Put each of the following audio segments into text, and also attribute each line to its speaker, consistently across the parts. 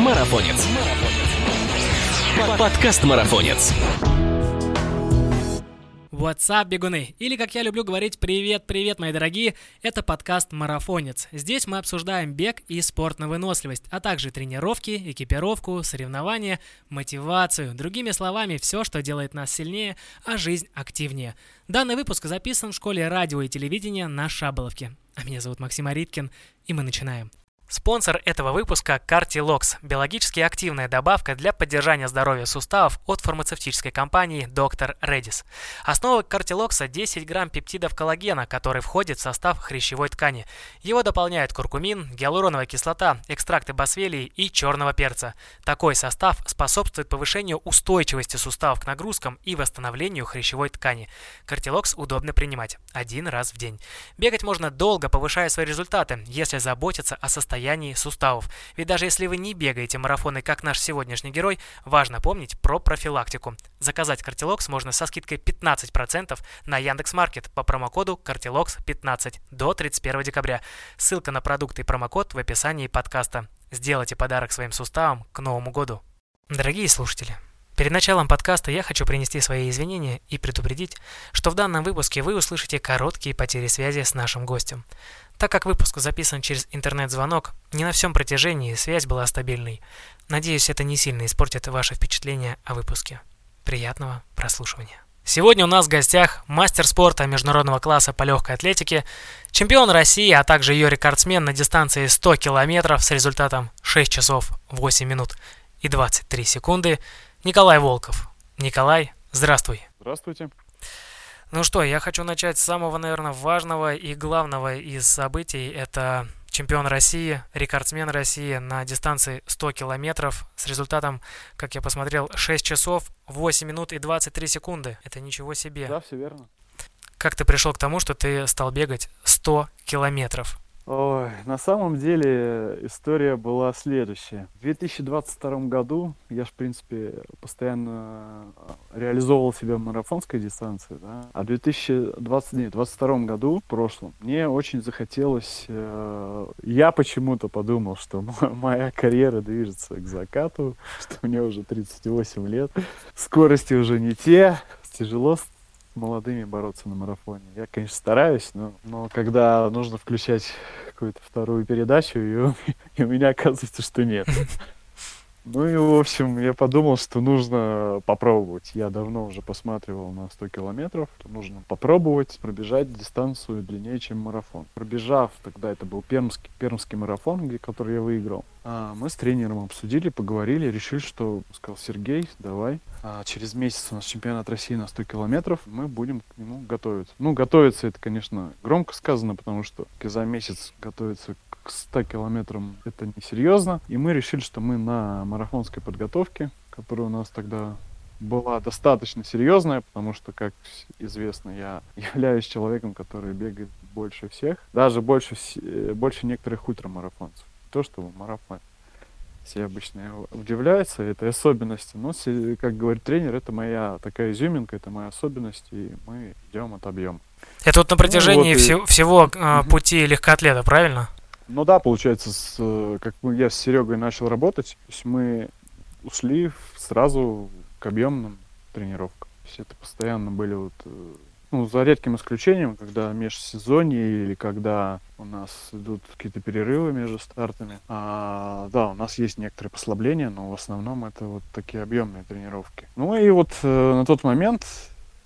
Speaker 1: Марафонец. Подкаст Марафонец.
Speaker 2: What's up, бегуны? Или, как я люблю говорить, привет-привет, мои дорогие, это подкаст «Марафонец». Здесь мы обсуждаем бег и спорт на выносливость, а также тренировки, экипировку, соревнования, мотивацию, другими словами, все, что делает нас сильнее, а жизнь активнее. Данный выпуск записан в школе радио и телевидения на Шаболовке. А меня зовут Максим Ариткин, и мы начинаем. Спонсор этого выпуска – Cartilox – биологически активная добавка для поддержания здоровья суставов от фармацевтической компании Dr. Redis. Основа Cartilox – 10 грамм пептидов коллагена, который входит в состав хрящевой ткани. Его дополняют куркумин, гиалуроновая кислота, экстракты басвелии и черного перца. Такой состав способствует повышению устойчивости суставов к нагрузкам и восстановлению хрящевой ткани. Cartilox удобно принимать один раз в день. Бегать можно долго, повышая свои результаты, если заботиться о состоянии состоянии суставов. Ведь даже если вы не бегаете марафоны, как наш сегодняшний герой, важно помнить про профилактику. Заказать Картилокс можно со скидкой 15% на Яндекс.Маркет по промокоду Картилокс15 до 31 декабря. Ссылка на продукты и промокод в описании подкаста. Сделайте подарок своим суставам к Новому году. Дорогие слушатели, Перед началом подкаста я хочу принести свои извинения и предупредить, что в данном выпуске вы услышите короткие потери связи с нашим гостем. Так как выпуск записан через интернет-звонок, не на всем протяжении связь была стабильной. Надеюсь, это не сильно испортит ваше впечатление о выпуске. Приятного прослушивания. Сегодня у нас в гостях мастер спорта международного класса по легкой атлетике, чемпион России, а также ее рекордсмен на дистанции 100 километров с результатом 6 часов 8 минут и 23 секунды Николай Волков. Николай, здравствуй.
Speaker 3: Здравствуйте.
Speaker 2: Ну что, я хочу начать с самого, наверное, важного и главного из событий. Это чемпион России, рекордсмен России на дистанции 100 километров с результатом, как я посмотрел, 6 часов 8 минут и 23 секунды. Это ничего себе.
Speaker 3: Да, все верно.
Speaker 2: Как ты пришел к тому, что ты стал бегать 100 километров?
Speaker 3: Ой, на самом деле история была следующая. В 2022 году я в принципе, постоянно реализовывал себя в марафонской дистанции, да? а в 2022 году, в прошлом, мне очень захотелось... Э, я почему-то подумал, что моя карьера движется к закату, что мне уже 38 лет, скорости уже не те, тяжело молодыми бороться на марафоне. Я, конечно, стараюсь, но, но когда нужно включать какую-то вторую передачу, и, и у меня оказывается, что нет. Ну и, в общем, я подумал, что нужно попробовать. Я давно уже посматривал на 100 километров. Нужно попробовать пробежать дистанцию длиннее, чем марафон. Пробежав, тогда это был пермский, пермский марафон, где, который я выиграл. А мы с тренером обсудили, поговорили, решили, что, сказал Сергей, давай. А через месяц у нас чемпионат России на 100 километров, мы будем к нему готовиться. Ну, готовиться это, конечно, громко сказано, потому что за месяц готовиться к 100 километрам это несерьезно. И мы решили, что мы на марафонской подготовке, которая у нас тогда была достаточно серьезная, потому что, как известно, я являюсь человеком, который бегает больше всех, даже больше, больше некоторых ультрамарафонцев. То, что в марафоне. Все обычно удивляются этой особенности, но, как говорит тренер, это моя такая изюминка, это моя особенность, и мы идем от объема.
Speaker 2: Это вот на протяжении ну, вот и... всего э, пути легкоатлета, правильно?
Speaker 3: Ну да, получается, с, э, как я с Серегой начал работать, то есть мы ушли сразу к объемным тренировкам. То есть это постоянно были вот, э, ну, за редким исключением, когда межсезонье или когда у нас идут какие-то перерывы между стартами. А, да, у нас есть некоторые послабления, но в основном это вот такие объемные тренировки. Ну и вот э, на тот момент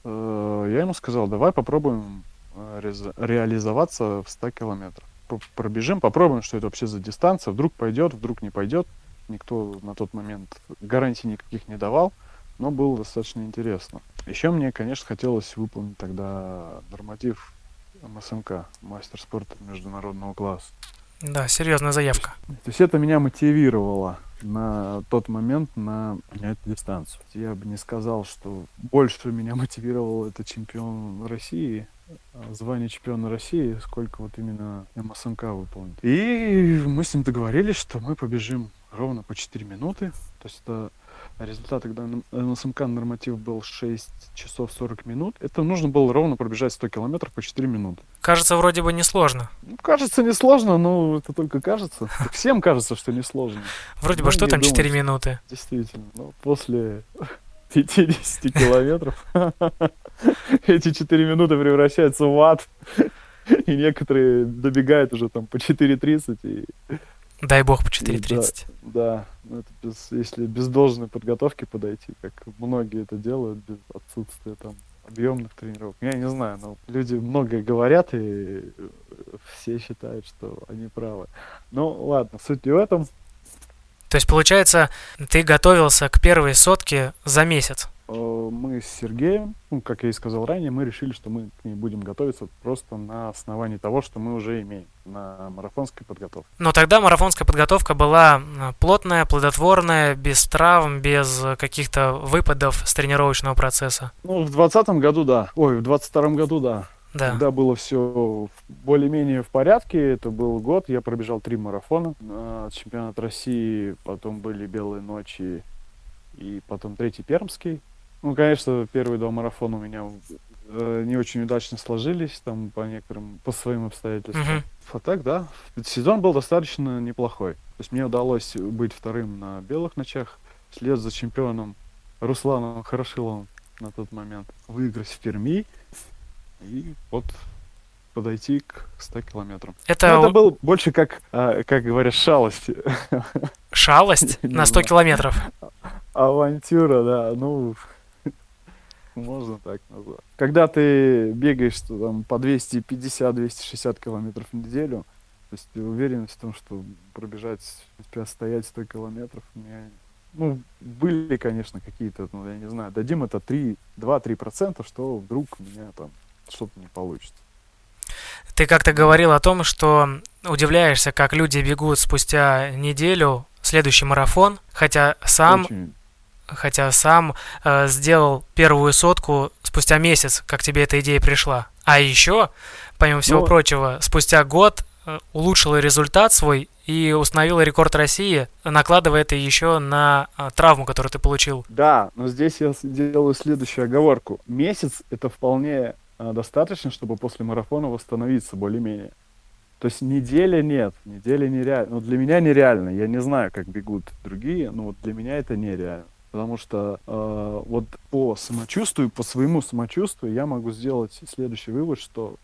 Speaker 3: э, я ему сказал, давай попробуем э, реализоваться в 100 километрах пробежим, попробуем, что это вообще за дистанция. Вдруг пойдет, вдруг не пойдет. Никто на тот момент гарантий никаких не давал, но было достаточно интересно. Еще мне, конечно, хотелось выполнить тогда норматив МСМК, мастер спорта международного класса.
Speaker 2: Да, серьезная заявка.
Speaker 3: То есть это меня мотивировало на тот момент на эту дистанцию. Я бы не сказал, что больше меня мотивировал это чемпион России, звание чемпиона России, сколько вот именно МСМК выполнить. И мы с ним договорились, что мы побежим ровно по 4 минуты. То есть это результат, когда НСМК норматив был 6 часов 40 минут, это нужно было ровно пробежать 100 километров по 4 минуты.
Speaker 2: Кажется, вроде бы несложно.
Speaker 3: Ну, кажется, несложно, но это только кажется. Всем кажется, что несложно.
Speaker 2: Вроде бы, что там 4 минуты?
Speaker 3: Действительно. Но после 50 километров эти 4 минуты превращаются в ад. И некоторые добегают уже там по 4.30 и
Speaker 2: Дай бог по 4.30.
Speaker 3: Да, да. Ну, это без, если без должной подготовки подойти, как многие это делают, без отсутствия там объемных тренировок. Я не знаю, но люди многое говорят, и все считают, что они правы. Ну, ладно, суть не в этом.
Speaker 2: То есть, получается, ты готовился к первой сотке за месяц?
Speaker 3: Э, мы с Сергеем, ну, как я и сказал ранее, мы решили, что мы к ней будем готовиться просто на основании того, что мы уже имеем на марафонской подготовке.
Speaker 2: Но тогда марафонская подготовка была э, плотная, плодотворная, без травм, без каких-то выпадов с тренировочного процесса.
Speaker 3: Ну, в двадцатом году, да. Ой, в двадцать втором году, да.
Speaker 2: Да.
Speaker 3: Когда было все более-менее в порядке, это был год, я пробежал три марафона. Чемпионат России, потом были белые ночи, и потом третий пермский. Ну, конечно, первые два марафона у меня э, не очень удачно сложились, там по некоторым, по своим обстоятельствам. Uh-huh. А так, да, сезон был достаточно неплохой. То есть мне удалось быть вторым на белых ночах, вслед за чемпионом Русланом Хорошиловым на тот момент, выиграть в Перми и вот подойти к 100 километрам.
Speaker 2: Это,
Speaker 3: ну, это был больше как, а, как говорят, шалость.
Speaker 2: Шалость на 100 километров?
Speaker 3: Авантюра, да, ну, можно так назвать. Когда ты бегаешь там, по 250-260 километров в неделю, то есть ты уверен в том, что пробежать, стоять 100 километров, мне ну, были, конечно, какие-то, ну, я не знаю, дадим это 3, 2-3 процента, что вдруг у меня там что-то не получится.
Speaker 2: Ты как-то говорил о том, что удивляешься, как люди бегут спустя неделю следующий марафон, хотя сам Очень хотя сам э, сделал первую сотку спустя месяц, как тебе эта идея пришла. А еще, помимо всего ну, прочего, спустя год э, улучшил результат свой и установил рекорд России, накладывая это еще на э, травму, которую ты получил.
Speaker 3: Да, но здесь я делаю следующую оговорку. Месяц это вполне достаточно, чтобы после марафона восстановиться более-менее. То есть недели нет, неделя нереально. Ну, для меня нереально. Я не знаю, как бегут другие, но вот для меня это нереально. Потому что э, вот по самочувствию, по своему самочувствию я могу сделать следующий вывод, что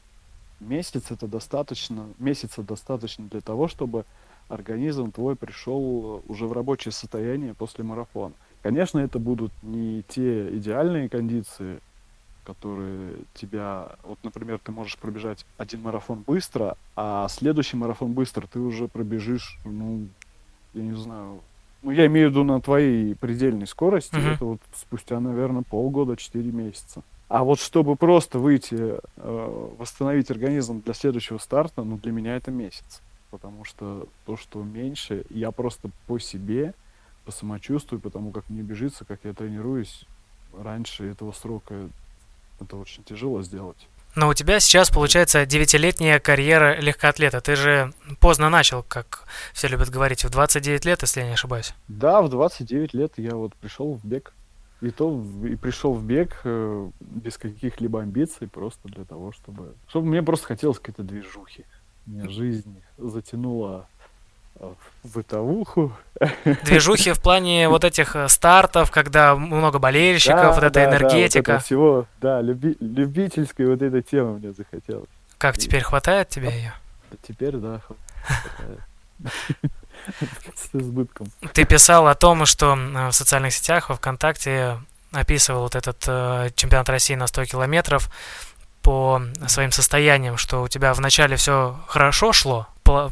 Speaker 3: месяц это достаточно, месяца достаточно для того, чтобы организм твой пришел уже в рабочее состояние после марафона. Конечно, это будут не те идеальные кондиции, которые тебя... Вот, например, ты можешь пробежать один марафон быстро, а следующий марафон быстро ты уже пробежишь, ну, я не знаю, ну, я имею в виду на твоей предельной скорости, uh-huh. это вот спустя, наверное, полгода, 4 месяца. А вот чтобы просто выйти, э, восстановить организм для следующего старта, ну, для меня это месяц. Потому что то, что меньше, я просто по себе, по самочувствию, потому как мне бежится, как я тренируюсь, раньше этого срока это очень тяжело сделать.
Speaker 2: Но у тебя сейчас, получается, девятилетняя карьера легкоатлета. Ты же поздно начал, как все любят говорить, в 29 лет, если я не ошибаюсь.
Speaker 3: Да, в 29 лет я вот пришел в бег. И то и пришел в бег э, без каких-либо амбиций, просто для того, чтобы... Чтобы мне просто хотелось какой-то движухи. Мне жизнь затянула бытовуху.
Speaker 2: Движухи в плане вот этих э, стартов, когда много болельщиков, да, вот эта да, энергетика.
Speaker 3: Да, вот всего, да, люби, любительской вот этой темы мне захотелось.
Speaker 2: Как И... теперь хватает тебе ее?
Speaker 3: Теперь, да, хватает. С избытком.
Speaker 2: Ты писал о том, что в социальных сетях, во ВКонтакте описывал вот этот э, чемпионат России на 100 километров по своим состояниям, что у тебя вначале все хорошо шло,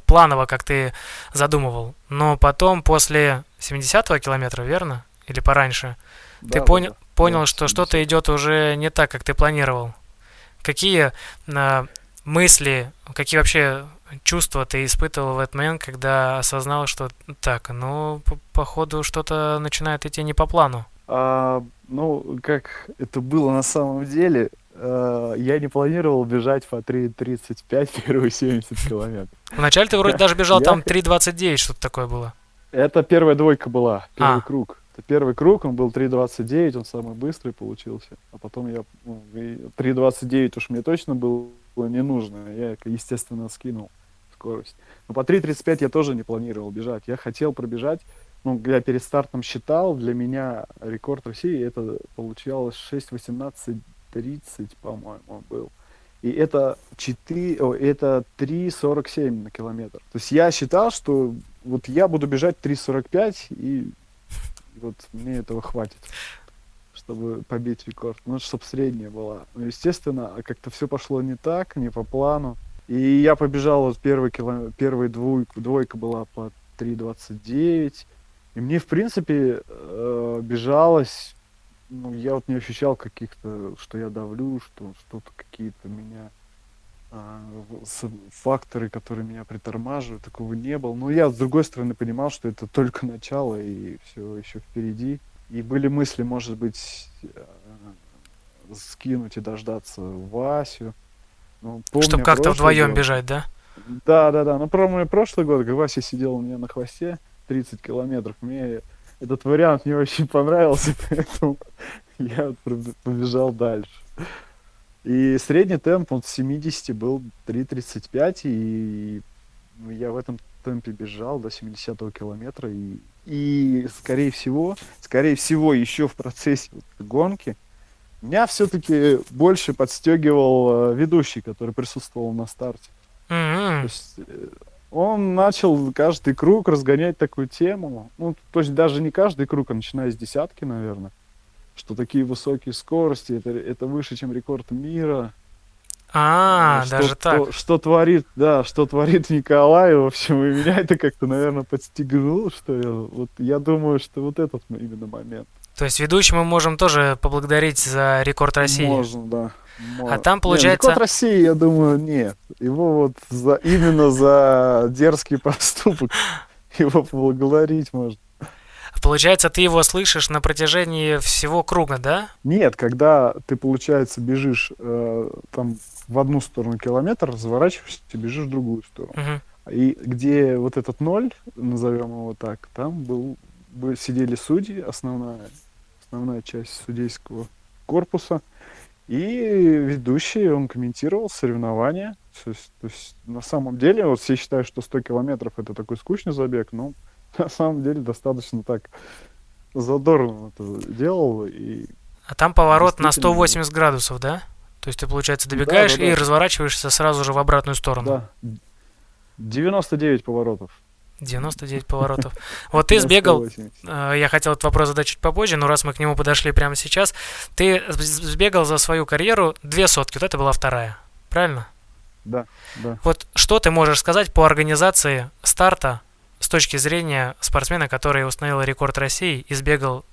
Speaker 2: планово, как ты задумывал. Но потом, после 70-го километра, верно? Или пораньше, да, ты понял, да, понял, да, что что-то идет уже не так, как ты планировал. Какие э, мысли, какие вообще чувства ты испытывал в этот момент, когда осознал, что так, ну, по походу, что-то начинает идти не по плану?
Speaker 3: А, ну, как это было на самом деле, я не планировал бежать по 3.35 первые 70 километров.
Speaker 2: Вначале ты вроде даже бежал там 3.29, что-то такое было.
Speaker 3: Это первая двойка была, первый а. круг. Это первый круг, он был 3.29, он самый быстрый получился. А потом я... Ну, 3.29 уж мне точно было не нужно. Я, естественно, скинул скорость. Но по 3.35 я тоже не планировал бежать. Я хотел пробежать ну, я перед стартом считал, для меня рекорд России это получалось 6.18.30, по-моему, был. И это 4, о, это 3.47 на километр. То есть я считал, что вот я буду бежать 3.45, и вот мне этого хватит, чтобы побить рекорд. Ну, чтобы средняя была. Ну, естественно, как-то все пошло не так, не по плану. И я побежал, вот первый километр, первая двойка, двойка была по 3.29, и мне, в принципе, э, бежалось, ну, я вот не ощущал каких-то, что я давлю, что что-то какие-то меня э, факторы, которые меня притормаживают, такого не было. Но я, с другой стороны, понимал, что это только начало, и все еще впереди. И были мысли, может быть, э, скинуть и дождаться Васю.
Speaker 2: Ну, Чтобы как-то вдвоем бежать, да?
Speaker 3: Да, да, да. Ну, про мой прошлый год, Вася сидел у меня на хвосте. 30 километров. Мне этот вариант не очень понравился, поэтому я побежал дальше. И средний темп он с 70 был 3.35, и я в этом темпе бежал до 70 километра. И, и скорее всего, скорее всего, еще в процессе гонки меня все-таки больше подстегивал э, ведущий, который присутствовал на старте. Mm-hmm. То есть, э, он начал каждый круг разгонять такую тему. Ну, то есть даже не каждый круг, а начиная с десятки, наверное. Что такие высокие скорости, это, это выше, чем рекорд мира.
Speaker 2: А, что, даже так.
Speaker 3: Что, что творит, да, что творит Николай, в общем, и меня это как-то, наверное, подстегнуло, что я, вот я думаю, что вот этот именно момент.
Speaker 2: То есть ведущему мы можем тоже поблагодарить за рекорд России?
Speaker 3: Можно, да.
Speaker 2: А там получается...
Speaker 3: Нет, Код России, я думаю, нет. Его вот за, именно за дерзкий поступок его поблагодарить можно.
Speaker 2: Получается, ты его слышишь на протяжении всего круга, да?
Speaker 3: Нет, когда ты, получается, бежишь э, там в одну сторону километр, разворачиваешься и бежишь в другую сторону. Угу. И где вот этот ноль, назовем его так, там был, были, сидели судьи, основная, основная часть судейского корпуса. И ведущий, он комментировал соревнования. То есть, то есть на самом деле, вот все считают, что 100 километров это такой скучный забег, но на самом деле достаточно так задорно это делал. И
Speaker 2: а там поворот на 180 градусов, да? То есть ты, получается, добегаешь да, да, да. и разворачиваешься сразу же в обратную сторону.
Speaker 3: Да. 99 поворотов.
Speaker 2: 99 поворотов. Вот ты сбегал, э, я хотел этот вопрос задать чуть попозже, но раз мы к нему подошли прямо сейчас, ты сбегал за свою карьеру две сотки, вот это была вторая, правильно?
Speaker 3: Да, да.
Speaker 2: Вот что ты можешь сказать по организации старта с точки зрения спортсмена, который установил рекорд России и сбегал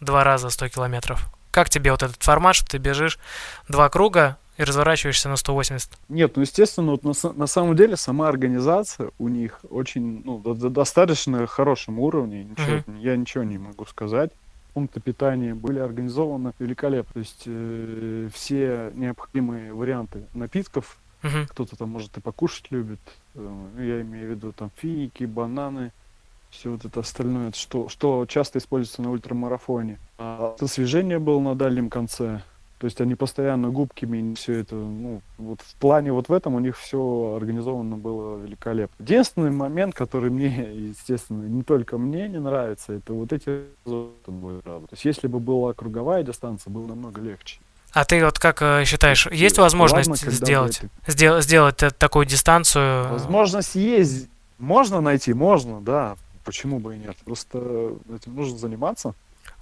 Speaker 2: два раза 100 километров? Как тебе вот этот формат, что ты бежишь два круга, и разворачиваешься на 180.
Speaker 3: Нет, ну естественно, вот на, на самом деле сама организация у них очень, ну, до, до достаточно хорошем уровне. Ничего, uh-huh. Я ничего не могу сказать. Пункты питания были организованы великолепно. То есть э, все необходимые варианты напитков, uh-huh. кто-то там может и покушать любит. Э, я имею в виду там финики, бананы, все вот это остальное, что, что часто используется на ультрамарафоне. А освежение было на дальнем конце то есть они постоянно губками все это, ну, вот в плане вот в этом у них все организовано было великолепно. Единственный момент, который мне, естественно, не только мне не нравится, это вот эти То есть если бы была круговая дистанция, было намного легче.
Speaker 2: А ты вот как э, считаешь, есть возможность Ладно, сделать, сделать, сделать такую дистанцию?
Speaker 3: Возможность есть. Можно найти, можно, да. Почему бы и нет? Просто этим нужно заниматься.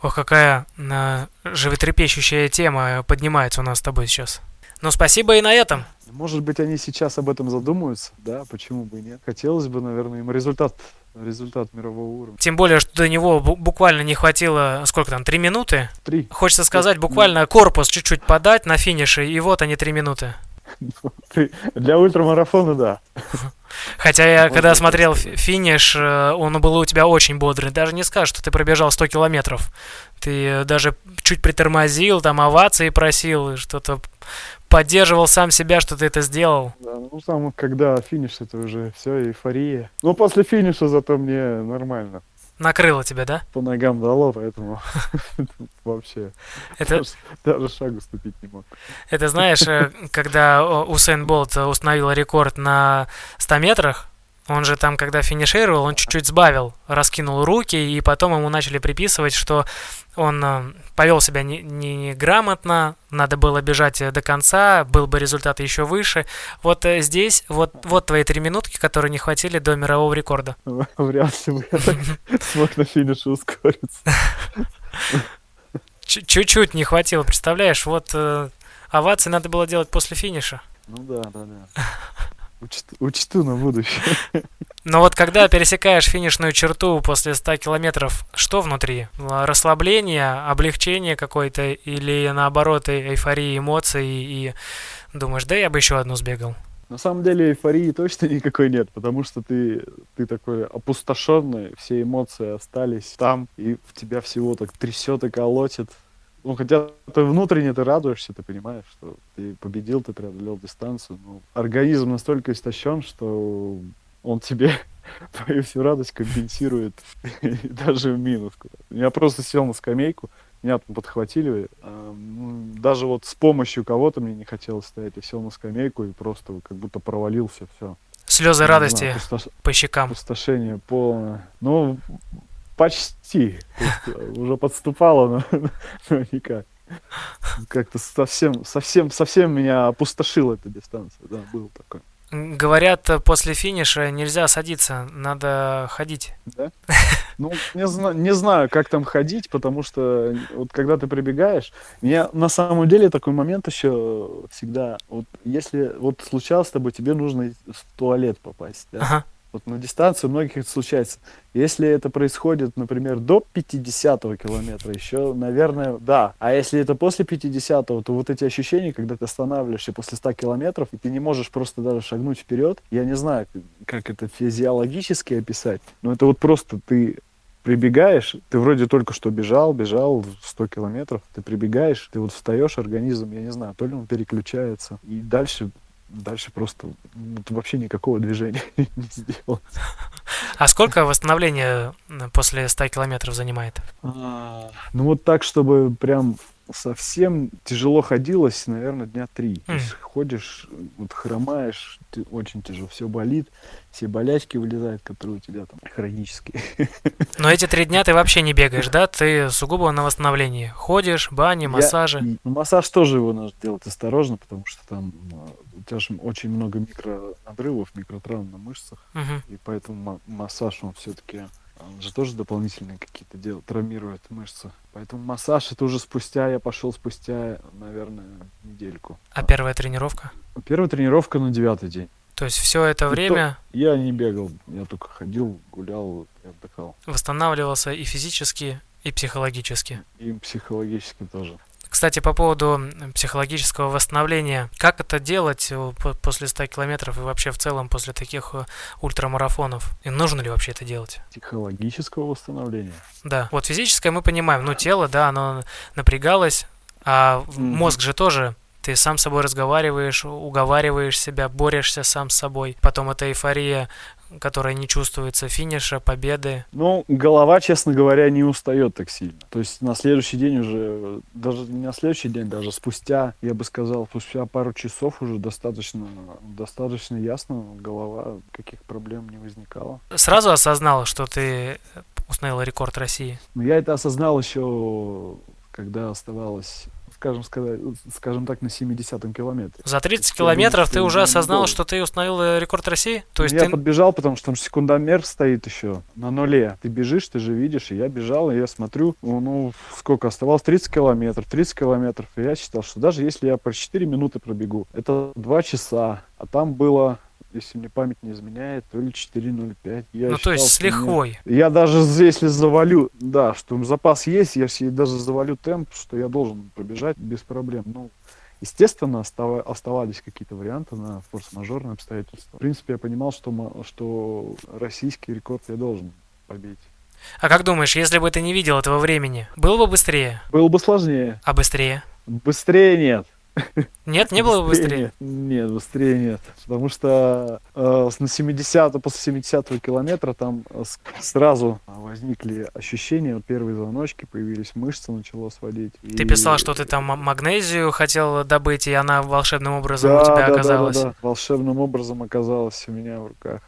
Speaker 2: Ох, какая э, животрепещущая тема поднимается у нас с тобой сейчас. Ну, спасибо и на этом.
Speaker 3: Может быть, они сейчас об этом задумаются, да, почему бы и нет. Хотелось бы, наверное, им результат результат мирового уровня.
Speaker 2: Тем более, что до него буквально не хватило, сколько там, три минуты?
Speaker 3: Три.
Speaker 2: Хочется сказать, буквально корпус чуть-чуть подать на финише, и вот они три минуты.
Speaker 3: Для ультрамарафона, да.
Speaker 2: Хотя я, когда смотрел финиш, э, он был у тебя очень бодрый. Даже не скажешь, что ты пробежал 100 километров. Ты даже чуть притормозил, там овации просил, что-то поддерживал сам себя, что ты это сделал.
Speaker 3: Да, ну сам, когда финиш, это уже все, эйфория. Но после финиша зато мне нормально.
Speaker 2: Накрыло тебя, да?
Speaker 3: По ногам дало, поэтому вообще
Speaker 2: это...
Speaker 3: даже, шагу ступить не мог.
Speaker 2: Это знаешь, э, когда Усейн Болт установил рекорд на 100 метрах, он же там, когда финишировал, он чуть-чуть сбавил, раскинул руки, и потом ему начали приписывать, что он э, повел себя неграмотно, не, не надо было бежать до конца, был бы результат еще выше. Вот э, здесь, вот, вот твои три минутки, которые не хватили до мирового рекорда.
Speaker 3: Вряд ли бы я так смог на финише ускориться.
Speaker 2: Чуть-чуть не хватило, представляешь? Вот э, овации надо было делать после финиша.
Speaker 3: Ну да, да, да. Учту, учту на будущее.
Speaker 2: Но вот когда пересекаешь финишную черту после 100 километров, что внутри? Расслабление, облегчение какое-то или наоборот эйфория эмоций и думаешь, да я бы еще одну сбегал?
Speaker 3: На самом деле эйфории точно никакой нет, потому что ты, ты такой опустошенный, все эмоции остались там, и в тебя всего так трясет и колотит. Ну, хотя ты внутренне ты радуешься, ты понимаешь, что ты победил, ты преодолел дистанцию. Но организм настолько истощен, что он тебе твою всю радость компенсирует даже в минус. Я просто сел на скамейку, меня там подхватили. А, ну, даже вот с помощью кого-то мне не хотелось стоять. Я сел на скамейку и просто как будто провалился, все.
Speaker 2: Слезы радости знаю, пустош... по щекам.
Speaker 3: Пустошение полное. Ну, Почти. Есть, уже подступало, но, но никак. Как-то совсем, совсем, совсем меня опустошила эта дистанция. Да, был такой.
Speaker 2: Говорят, после финиша нельзя садиться, надо ходить.
Speaker 3: Да? Ну, не, зна- не знаю, как там ходить, потому что вот когда ты прибегаешь, мне на самом деле такой момент еще всегда, вот если вот случалось с тобой, тебе нужно в туалет попасть, да? Ага. Вот на дистанции многих это случается. Если это происходит, например, до 50 километра, еще, наверное, да. А если это после 50 то вот эти ощущения, когда ты останавливаешься после 100 километров, и ты не можешь просто даже шагнуть вперед, я не знаю, как это физиологически описать, но это вот просто ты прибегаешь, ты вроде только что бежал, бежал 100 километров, ты прибегаешь, ты вот встаешь, организм, я не знаю, то ли он переключается, и дальше дальше просто ну, вообще никакого движения не сделал.
Speaker 2: А сколько восстановление после 100 километров занимает?
Speaker 3: А, ну вот так, чтобы прям совсем тяжело ходилось, наверное, дня три. Mm. То есть ходишь, вот хромаешь, ты, очень тяжело, все болит, все болячки вылезают, которые у тебя там хронические.
Speaker 2: Но эти три дня ты вообще не бегаешь, да? Ты сугубо на восстановлении. Ходишь, бани, массажи. Я,
Speaker 3: ну, массаж тоже его надо делать осторожно, потому что там а, у тебя же очень много микронадрывов, микротравм на мышцах, угу. и поэтому массаж он все-таки он же тоже дополнительные какие-то дела, травмирует мышцы. Поэтому массаж это уже спустя, я пошел спустя, наверное, недельку.
Speaker 2: А первая тренировка?
Speaker 3: Первая тренировка на девятый день.
Speaker 2: То есть все это время...
Speaker 3: То, я не бегал, я только ходил, гулял и отдыхал.
Speaker 2: Восстанавливался и физически, и психологически.
Speaker 3: И психологически тоже.
Speaker 2: Кстати, по поводу психологического восстановления, как это делать э, после 100 километров и вообще в целом после таких э, ультрамарафонов? И нужно ли вообще это делать?
Speaker 3: Психологического восстановления?
Speaker 2: Да. Вот физическое мы понимаем, ну тело, да, оно напрягалось, а mm-hmm. мозг же тоже ты сам с собой разговариваешь, уговариваешь себя, борешься сам с собой. Потом эта эйфория которая не чувствуется финиша, победы?
Speaker 3: Ну, голова, честно говоря, не устает так сильно. То есть на следующий день уже, даже не на следующий день, даже спустя, я бы сказал, спустя пару часов уже достаточно, достаточно ясно, голова, каких проблем не возникало.
Speaker 2: Сразу осознал, что ты установил рекорд России?
Speaker 3: Ну, я это осознал еще, когда оставалось скажем, сказать, скажем так, на 70-м километре.
Speaker 2: За 30 километров ты уже осознал, что ты установил э, рекорд России?
Speaker 3: То есть я ты... подбежал, потому что там секундомер стоит еще на нуле. Ты бежишь, ты же видишь, и я бежал, и я смотрю, ну, сколько оставалось? 30 километров, 30 километров. И я считал, что даже если я по 4 минуты пробегу, это 2 часа, а там было если мне память не изменяет, то ли 4.05.
Speaker 2: Я ну, считал, то есть с лихвой.
Speaker 3: Мне... Я даже если завалю, да, что запас есть, я даже завалю темп, что я должен пробежать без проблем. Ну, естественно, остав... оставались какие-то варианты на форс-мажорные обстоятельства. В принципе, я понимал, что, что российский рекорд я должен побить.
Speaker 2: А как думаешь, если бы ты не видел этого времени, было бы быстрее?
Speaker 3: Было бы сложнее.
Speaker 2: А быстрее?
Speaker 3: Быстрее нет.
Speaker 2: Нет, не было быстрее?
Speaker 3: Нет, быстрее нет. Потому что э, на 70 после 70 километра там э, сразу возникли ощущения, первые звоночки, появились мышцы, начало сводить.
Speaker 2: Ты и... писал, что ты там магнезию хотел добыть, и она волшебным образом да, у тебя
Speaker 3: да,
Speaker 2: оказалась.
Speaker 3: Да, да, да, волшебным образом оказалась у меня в руках.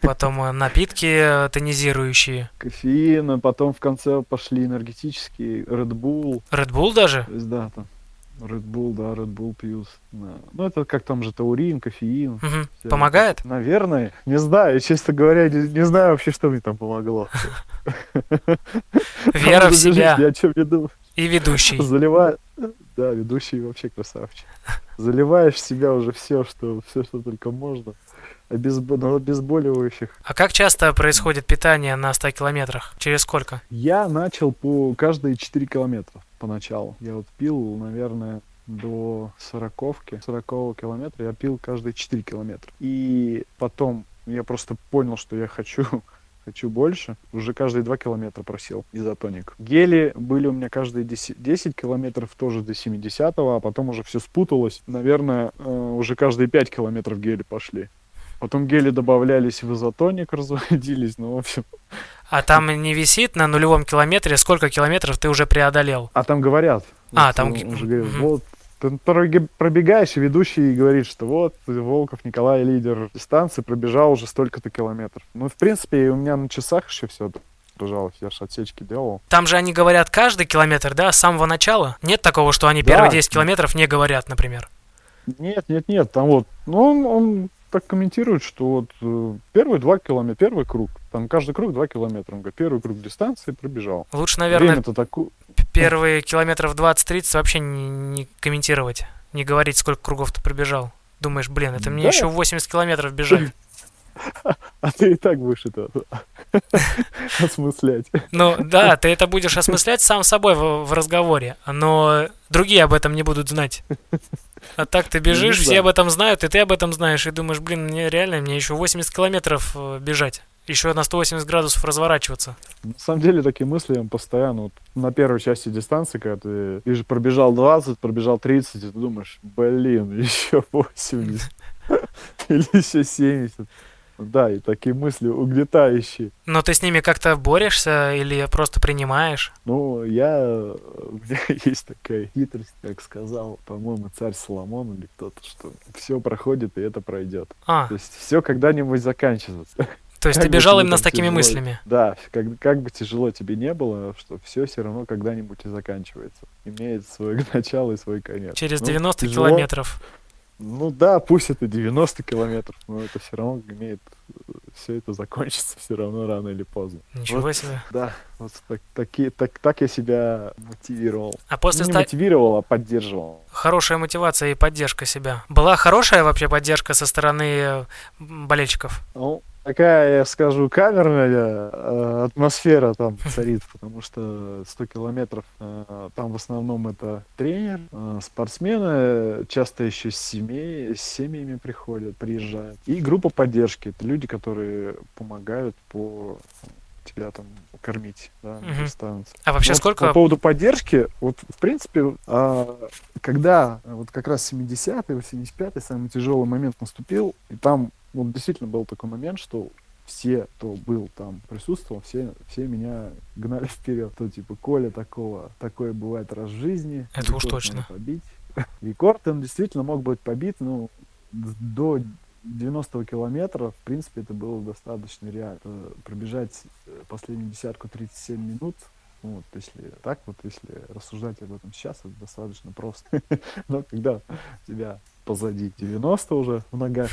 Speaker 2: Потом э, напитки тонизирующие.
Speaker 3: Кофеин, а потом в конце пошли энергетические, Red Bull.
Speaker 2: Red Bull даже?
Speaker 3: Да, там Red Bull, да, Red Bull пьют. Да. Ну, это как там же таурин, кофеин.
Speaker 2: Угу. Помогает?
Speaker 3: Наверное. Не знаю, честно говоря, не, не знаю вообще, что мне там помогло.
Speaker 2: Вера в себя.
Speaker 3: Я о чем не думаю.
Speaker 2: И ведущий.
Speaker 3: Заливаю. Да, ведущий вообще красавчик. Заливаешь в себя уже все, что, все, что только можно обезбо... на обезболивающих.
Speaker 2: А как часто происходит питание на 100 километрах? Через сколько?
Speaker 3: Я начал по каждые 4 километра поначалу. Я вот пил, наверное, до сороковки, сорокового километра я пил каждые 4 километра. И потом я просто понял, что я хочу хочу больше. Уже каждые 2 километра просил изотоник. Гели были у меня каждые 10, 10 километров тоже до 70 а потом уже все спуталось. Наверное, э, уже каждые 5 километров гели пошли. Потом гели добавлялись в изотоник, разводились, ну, в общем.
Speaker 2: А там не висит на нулевом километре, сколько километров ты уже преодолел?
Speaker 3: А там говорят.
Speaker 2: А, вот, там...
Speaker 3: Уже говорят, угу. вот, ты пробегаешь, и ведущий говорит, что вот, Волков Николай, лидер дистанции, пробежал уже столько-то километров. Ну, в принципе, у меня на часах еще все держалось, я же отсечки делал.
Speaker 2: Там же они говорят каждый километр, да, с самого начала? Нет такого, что они да. первые 10 километров не говорят, например?
Speaker 3: Нет, нет, нет, там вот, ну, он, он так комментируют, что вот э, первые два километра, первый круг, там каждый круг два километра. Он говорит, первый круг дистанции пробежал.
Speaker 2: Лучше, наверное, таку... первые километров 20-30 вообще не, не комментировать, не говорить, сколько кругов ты пробежал. Думаешь, блин, это мне да. еще 80 километров бежать.
Speaker 3: А ты и так будешь это осмыслять.
Speaker 2: Ну да, ты это будешь осмыслять сам собой в, в разговоре, но другие об этом не будут знать. А так ты бежишь, все об этом знают, и ты об этом знаешь, и думаешь, блин, мне реально, мне еще 80 километров э, бежать. Еще на 180 градусов разворачиваться.
Speaker 3: На самом деле такие мысли постоянно. Вот на первой части дистанции, когда ты, ты же пробежал 20, пробежал 30, и ты думаешь, блин, еще 80 или еще 70. Да, и такие мысли угнетающие.
Speaker 2: Но ты с ними как-то борешься или просто принимаешь?
Speaker 3: Ну, я... У меня есть такая хитрость, как сказал, по-моему, царь Соломон или кто-то, что все проходит, и это пройдет. А. То есть все когда-нибудь заканчивается.
Speaker 2: То есть как ты бежал именно с такими тяжело, мыслями?
Speaker 3: Да, как, как бы тяжело тебе не было, что все все равно когда-нибудь и заканчивается. Имеет свое начало и свой конец.
Speaker 2: Через ну, 90 тяжело, километров.
Speaker 3: Ну да, пусть это 90 километров, но это все равно имеет, все это закончится все равно рано или поздно.
Speaker 2: Ничего вот, себе.
Speaker 3: Да, вот так, таки, так, так я себя мотивировал.
Speaker 2: А после
Speaker 3: ну, не ста... мотивировал, а поддерживал.
Speaker 2: Хорошая мотивация и поддержка себя. Была хорошая вообще поддержка со стороны болельщиков?
Speaker 3: Ну, такая, я скажу, камерная э, атмосфера там царит, потому что 100 километров, э, там в основном это тренер, э, спортсмены, часто еще с, семей, с семьями приходят, приезжают. И группа поддержки, это люди, которые помогают по тебя там кормить, да, на дистанции.
Speaker 2: А вообще
Speaker 3: вот
Speaker 2: сколько?
Speaker 3: По поводу поддержки, вот в принципе, а, когда вот как раз 70-е, 75-е самый тяжелый момент наступил, и там вот действительно был такой момент, что все, кто был там, присутствовал, все, все меня гнали вперед. То типа, Коля такого, такое бывает раз в жизни.
Speaker 2: Это уж точно.
Speaker 3: Побить. Рекорд он действительно мог быть побит, но до 90 километра, в принципе, это было достаточно реально. Пробежать э, последнюю десятку 37 минут, ну, вот, если так вот, если рассуждать об этом сейчас, это достаточно просто. Но когда тебя позади 90 уже в ногах,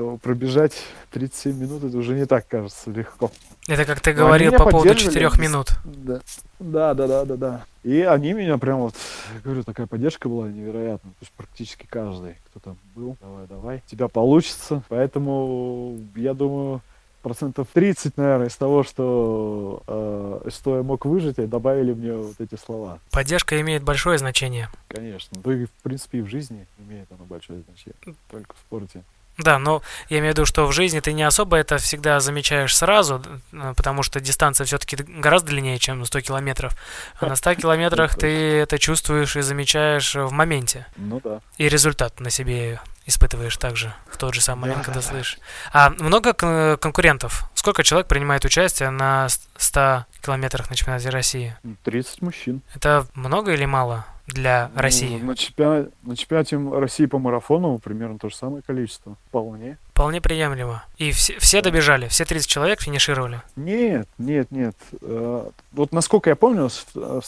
Speaker 3: то пробежать 37 минут это уже не так кажется легко.
Speaker 2: Это как ты говорил по поводу 4 минут.
Speaker 3: Да. да, да, да, да, да. И они меня прям вот, я говорю, такая поддержка была невероятная. То есть практически каждый, кто там был, давай, давай, у тебя получится. Поэтому я думаю, процентов 30, наверное, из того, что, э, что я мог выжить, добавили мне вот эти слова.
Speaker 2: Поддержка имеет большое значение.
Speaker 3: Конечно. Да и, в принципе, и в жизни имеет оно большое значение. Только в спорте.
Speaker 2: Да, но я имею в виду, что в жизни ты не особо это всегда замечаешь сразу, д- потому что дистанция все-таки гораздо длиннее, чем 100 километров. А на 100 километрах ты это чувствуешь и замечаешь в моменте.
Speaker 3: Ну да.
Speaker 2: И результат на себе испытываешь также в тот же самый момент,
Speaker 3: Да,
Speaker 2: когда
Speaker 3: да.
Speaker 2: слышишь. А много кон- конкурентов? Сколько человек принимает участие на с- 100 километрах на чемпионате России?
Speaker 3: 30 мужчин.
Speaker 2: Это много или мало для
Speaker 3: Ну,
Speaker 2: России?
Speaker 3: На чемпионате, на чемпионате России по марафону примерно то же самое количество. Вполне.
Speaker 2: Вполне приемлемо. И все, все добежали, все 30 человек финишировали.
Speaker 3: Нет, нет, нет. Э, Вот насколько я помню, э,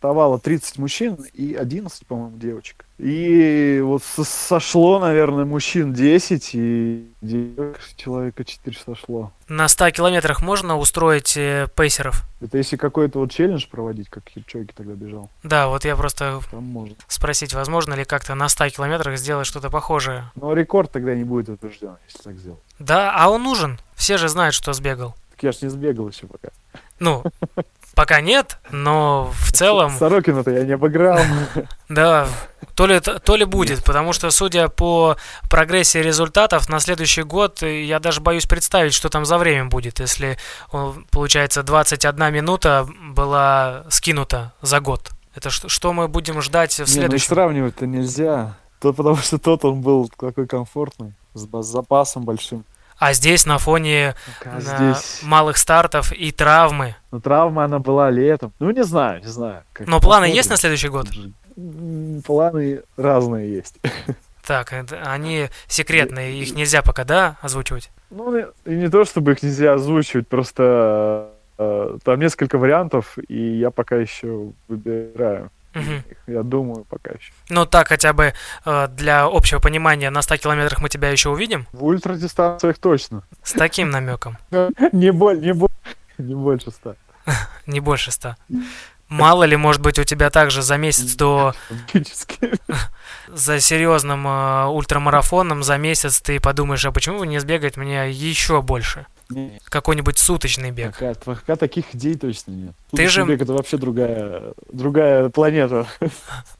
Speaker 3: стартовало 30 мужчин и 11, по-моему, девочек. И вот со- сошло, наверное, мужчин 10 и девочек человека 4 сошло.
Speaker 2: На 100 километрах можно устроить э, пейсеров?
Speaker 3: Это если какой-то вот челлендж проводить, как Хипчоги тогда бежал,
Speaker 2: Да, вот я просто спросить, возможно ли как-то на 100 километрах сделать что-то похожее.
Speaker 3: Но рекорд тогда не будет утвержден, если так сделать.
Speaker 2: Да, а он нужен. Все же знают, что сбегал.
Speaker 3: Так я ж не сбегал еще пока.
Speaker 2: Ну, пока нет, но в целом,
Speaker 3: Сорокина-то я не обыграл.
Speaker 2: да, то ли, то ли будет, потому что, судя по прогрессии результатов, на следующий год э, я даже боюсь представить, что там за время будет, если, получается, 21 минута была скинута за год. Это что, что мы будем ждать в
Speaker 3: Не, ну
Speaker 2: следующем?
Speaker 3: сравнивать-то нельзя. То потому что тот он был такой комфортный, с запасом большим.
Speaker 2: А здесь на фоне
Speaker 3: А здесь...
Speaker 2: малых стартов и травмы.
Speaker 3: Ну, травма она была летом. Ну, не знаю, не знаю. как
Speaker 2: Но планы
Speaker 3: посмотрим.
Speaker 2: есть на следующий год?
Speaker 3: Планы разные есть.
Speaker 2: Так, это- они секретные, их нельзя пока, да, озвучивать?
Speaker 3: Ну, и и не то, чтобы их нельзя озвучивать, просто э, там несколько вариантов, и я пока еще выбираю. Их. Я думаю, пока еще.
Speaker 2: Ну так, хотя бы э, для общего понимания, на 100 километрах мы тебя еще увидим?
Speaker 3: В ультрадистанциях точно.
Speaker 2: С таким намеком,
Speaker 3: Не, боль, не, боль, не больше ста.
Speaker 2: не больше 100. Мало ли, может быть, у тебя также за месяц до, за серьезным э, ультрамарафоном, за месяц ты подумаешь, а почему бы не сбегать мне еще больше? Какой-нибудь суточный бег.
Speaker 3: Пока, пока таких идей точно нет.
Speaker 2: Ты же-
Speaker 3: Бег это вообще другая, другая планета.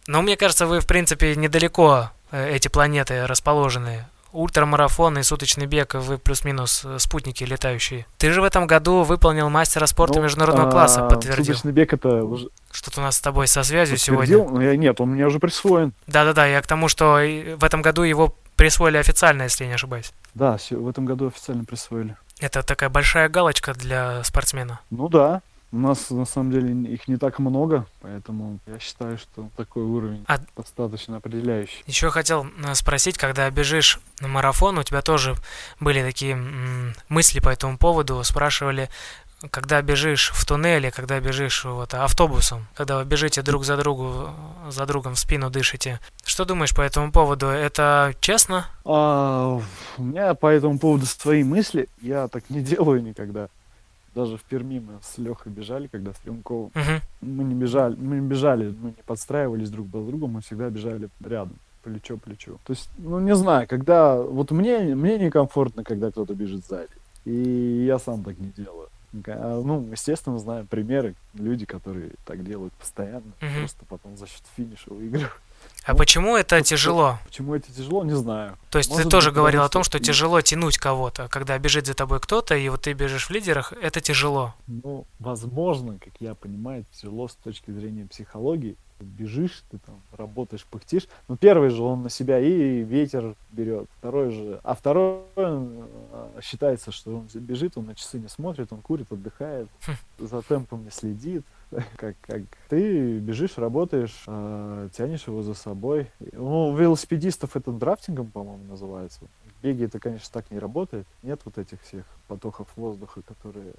Speaker 2: Но мне кажется, вы, в принципе, недалеко э, эти планеты расположены. Ультрамарафон и суточный бег, вы плюс-минус э, спутники летающие. Ты же в этом году выполнил мастера спорта
Speaker 3: Ну,
Speaker 2: международного
Speaker 3: а,
Speaker 2: класса, подтвердил.
Speaker 3: Суточный бег это уже
Speaker 2: Что-то у нас с тобой со связью
Speaker 3: подтвердил?
Speaker 2: сегодня.
Speaker 3: Ну, я, нет, он меня уже присвоен.
Speaker 2: Да-да-да, я к тому, что в этом году его присвоили официально, если я не ошибаюсь.
Speaker 3: Да, в этом году официально присвоили.
Speaker 2: Это такая большая галочка для спортсмена.
Speaker 3: Ну да, у нас на самом деле их не так много, поэтому я считаю, что такой уровень
Speaker 2: А-
Speaker 3: достаточно определяющий.
Speaker 2: Еще хотел э, спросить, когда бежишь на марафон, у тебя тоже были такие мысли по этому поводу, спрашивали, когда бежишь в туннеле, когда бежишь вот автобусом, когда вы бежите друг за другу, за другом в спину дышите. Что думаешь по этому поводу? Это честно?
Speaker 3: А, у меня по этому поводу свои мысли. Я так не делаю никогда. Даже в Перми мы с Лехой бежали, когда с Рюмковым.
Speaker 2: Мгм.
Speaker 3: Мы не бежали, мы не бежали, мы не подстраивались друг под другом, мы всегда бежали рядом, плечо к плечу. То есть, ну не знаю, когда вот мне мне некомфортно, когда кто-то бежит сзади, и я сам так не делаю. А, Ну, естественно, знаем примеры, люди, которые так делают постоянно,
Speaker 2: Мгм.
Speaker 3: просто потом за счет финиша выигрывают.
Speaker 2: А
Speaker 3: Ну,
Speaker 2: почему это
Speaker 3: ну,
Speaker 2: тяжело?
Speaker 3: Почему это тяжело, не знаю.
Speaker 2: То есть ты
Speaker 3: Может
Speaker 2: тоже
Speaker 3: быть,
Speaker 2: говорил о том,
Speaker 3: что-
Speaker 2: что тяжело тянуть кого-то, когда бежит за тобой кто-то, и вот ты бежишь в лидерах, это тяжело.
Speaker 3: Ну, возможно, как я понимаю, тяжело с точки зрения психологии. Бежишь, ты там работаешь, пыхтишь. Ну, первый же он на себя и ветер берет. Второй же. А второй э, считается, что он бежит, он на часы не смотрит, он курит, отдыхает, за темпом не следит. Как, как ты бежишь, работаешь, э, тянешь его за собой. Ну, у велосипедистов это драфтингом, по-моему, называется. В беге это, конечно, так не работает. Нет вот этих всех потоков воздуха, которые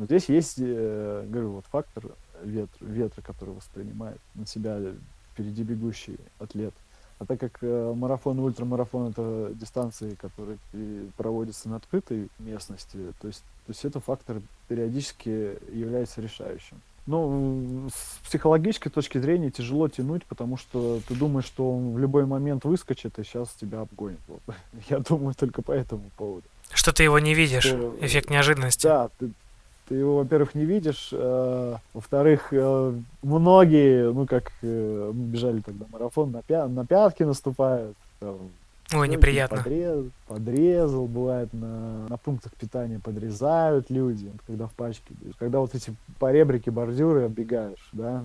Speaker 3: но здесь есть, э, говорю, вот фактор ветра, ветра, который воспринимает на себя впереди бегущий атлет. А так как э, марафон и ультрамарафон это дистанции, которые проводятся на открытой местности, то есть, то есть это фактор периодически является решающим. Ну, с психологической точки зрения тяжело тянуть, потому что ты думаешь, что он в любой момент выскочит и сейчас тебя обгонит. Вот. Я думаю только по этому поводу.
Speaker 2: Что ты его не видишь,
Speaker 3: Что,
Speaker 2: эффект неожиданности.
Speaker 3: Да, ты, ты его, во-первых, не видишь, э, во-вторых, э, многие, ну как э, мы бежали тогда марафон, на, пя- на пятки наступают, там,
Speaker 2: Ой, неприятно.
Speaker 3: Подрез, подрезал, бывает на, на пунктах питания подрезают люди, когда в пачке. Когда вот эти поребрики, бордюры оббегаешь, да,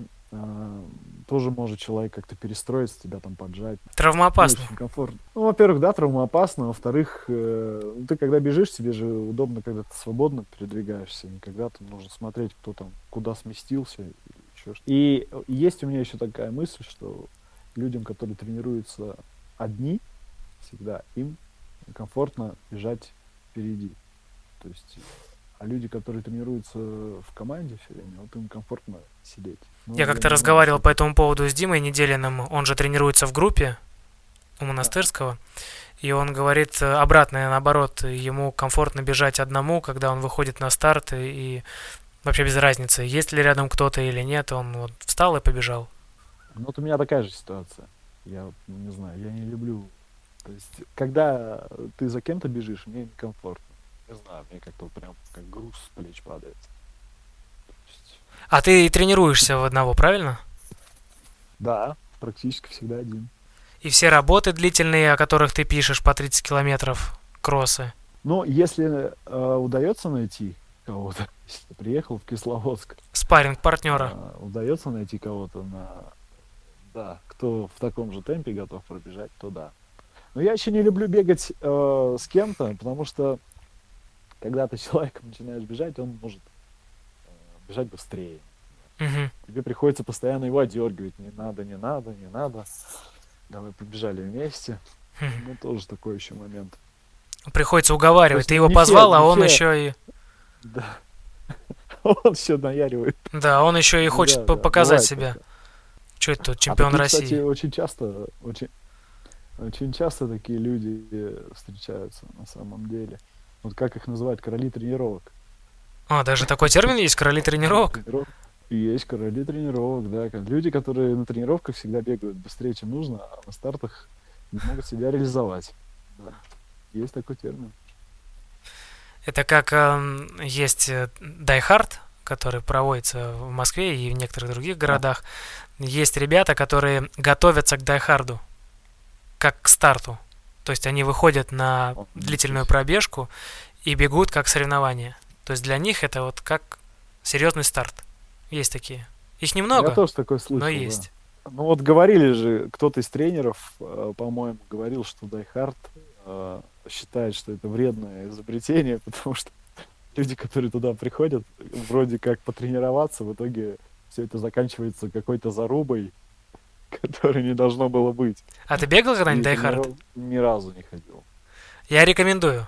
Speaker 3: тоже может человек как-то перестроиться, тебя там поджать.
Speaker 2: Травмоопасно.
Speaker 3: очень комфортно. Ну, во-первых, да, травмоопасно. Во-вторых, э, ты когда бежишь, тебе же удобно, когда ты свободно передвигаешься. Не когда ты нужно смотреть, кто там куда сместился. Или еще что и есть у меня еще такая мысль, что людям, которые тренируются одни, всегда, им комфортно бежать впереди. То есть, а люди, которые тренируются в команде все время, вот им комфортно сидеть.
Speaker 2: Ну, я как-то разговаривал по этому поводу с Димой Неделиным, он же тренируется в группе у Монастырского, и он говорит обратное, наоборот, ему комфортно бежать одному, когда он выходит на старт, и вообще без разницы, есть ли рядом кто-то или нет, он вот встал и побежал.
Speaker 3: Ну вот у меня такая же ситуация. Я не знаю, я не люблю то есть, когда ты за кем-то бежишь, мне некомфортно. Не знаю, мне как-то прям как груз с плеч падает.
Speaker 2: Есть... А ты тренируешься в одного, правильно?
Speaker 3: Да, практически всегда один.
Speaker 2: И все работы длительные, о которых ты пишешь по 30 километров, кроссы?
Speaker 3: Ну, если э, удается найти кого-то, если ты приехал в Кисловодск.
Speaker 2: Спаринг партнера.
Speaker 3: Э, удается найти кого-то на... Да, кто в таком же темпе готов пробежать, то да. Но я еще не люблю бегать э, с кем-то, потому что когда ты человеком начинаешь бежать, он может э, бежать быстрее.
Speaker 2: Угу.
Speaker 3: Тебе приходится постоянно его одергивать. Не надо, не надо, не надо. Давай побежали вместе. Угу. Ну, тоже такой еще момент.
Speaker 2: Приходится уговаривать. Ты его позвал, все, а он все... еще и...
Speaker 3: Да. Он еще наяривает.
Speaker 2: Да, он еще и хочет да, показать да, себя. Что это тут, чемпион а такие, России?
Speaker 3: Кстати, очень часто, очень, очень часто такие люди встречаются на самом деле. Вот как их называют короли тренировок.
Speaker 2: А, даже такой термин есть, короли тренировок?
Speaker 3: Есть короли тренировок, да. Люди, которые на тренировках всегда бегают быстрее, чем нужно, а на стартах не могут себя реализовать. Да. Есть такой термин.
Speaker 2: Это как эм, э, есть Die Hard, который проводится в Москве и в некоторых других городах. Есть ребята, которые готовятся к Die Hard как к старту. То есть они выходят на длительную пробежку и бегут как соревнование. То есть для них это вот как серьезный старт. Есть такие. Их немного,
Speaker 3: Я тоже такой слышал,
Speaker 2: но есть.
Speaker 3: Да. Ну вот говорили же, кто-то из тренеров, э, по-моему, говорил, что Hard э, считает, что это вредное изобретение, потому что люди, которые туда приходят, вроде как потренироваться, в итоге все это заканчивается какой-то зарубой, которой не должно было быть.
Speaker 2: А ты бегал когда-нибудь Die
Speaker 3: Hard? Ни, ни разу не ходил.
Speaker 2: Я рекомендую.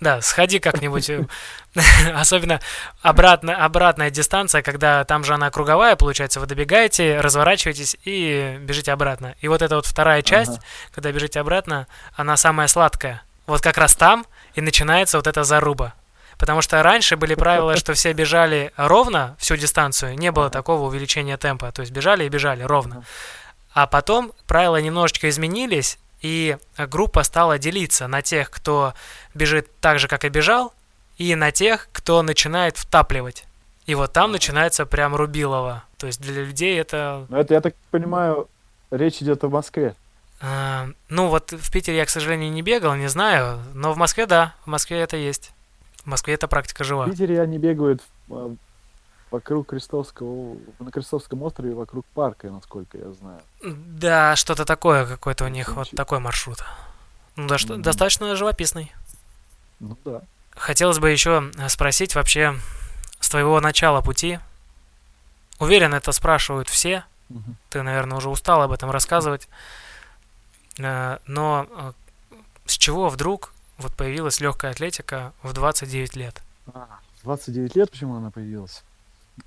Speaker 2: Да, сходи как-нибудь. Э, особенно обратно, обратная дистанция, когда там же она круговая, получается, вы добегаете, разворачиваетесь и бежите обратно. И вот эта вот вторая часть, ага. когда бежите обратно, она самая сладкая. Вот как раз там и начинается вот эта заруба. Потому что раньше были правила, что все бежали ровно всю дистанцию, не было такого увеличения темпа. То есть бежали и бежали ровно. А потом правила немножечко изменились, и группа стала делиться на тех, кто бежит так же, как и бежал, и на тех, кто начинает втапливать. И вот там начинается прям рубилово. То есть для людей это...
Speaker 3: Ну это, я так понимаю, речь идет о Москве.
Speaker 2: А, ну вот в Питере я, к сожалению, не бегал, не знаю, но в Москве да, в Москве это есть. В Москве эта практика жива.
Speaker 3: В Питере они бегают а, вокруг Крестовского, на Крестовском острове вокруг парка, насколько я знаю.
Speaker 2: Да, что-то такое, какой-то у них вот такой маршрут. Ну, да, что, mm-hmm. достаточно живописный.
Speaker 3: Ну да.
Speaker 2: Хотелось бы еще спросить вообще с твоего начала пути. Уверен, это спрашивают все. Mm-hmm. Ты, наверное, уже устал об этом рассказывать. Э, но э, с чего вдруг вот появилась легкая атлетика в 29 лет?
Speaker 3: 29 а, лет почему она появилась?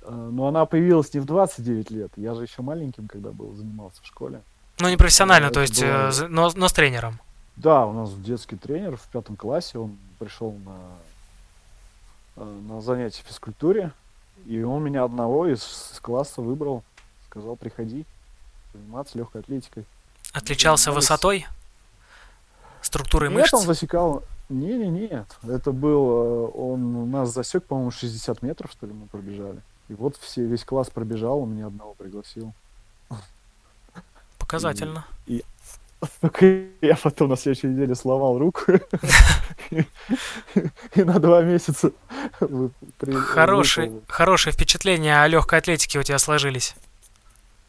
Speaker 3: А, но она появилась не в 29 лет. Я же еще маленьким, когда был, занимался в школе.
Speaker 2: Ну, не профессионально, Это то есть, было... Э, но, но с тренером.
Speaker 3: Да, у нас детский тренер в пятом классе, он пришел на, э, на занятие физкультуре, и он меня одного из класса выбрал, сказал, приходи заниматься легкой атлетикой.
Speaker 2: Отличался высотой? Структурой
Speaker 3: Нет,
Speaker 2: мышц?
Speaker 3: он засекал... Не-не-нет, это был... Э, он нас засек, по-моему, 60 метров, что ли, мы пробежали. И вот все, весь класс пробежал, он меня одного пригласил.
Speaker 2: Показательно.
Speaker 3: И, и, Только я потом на следующей неделе сломал руку. И на два месяца...
Speaker 2: Хорошие, хорошие впечатления о легкой атлетике у тебя сложились.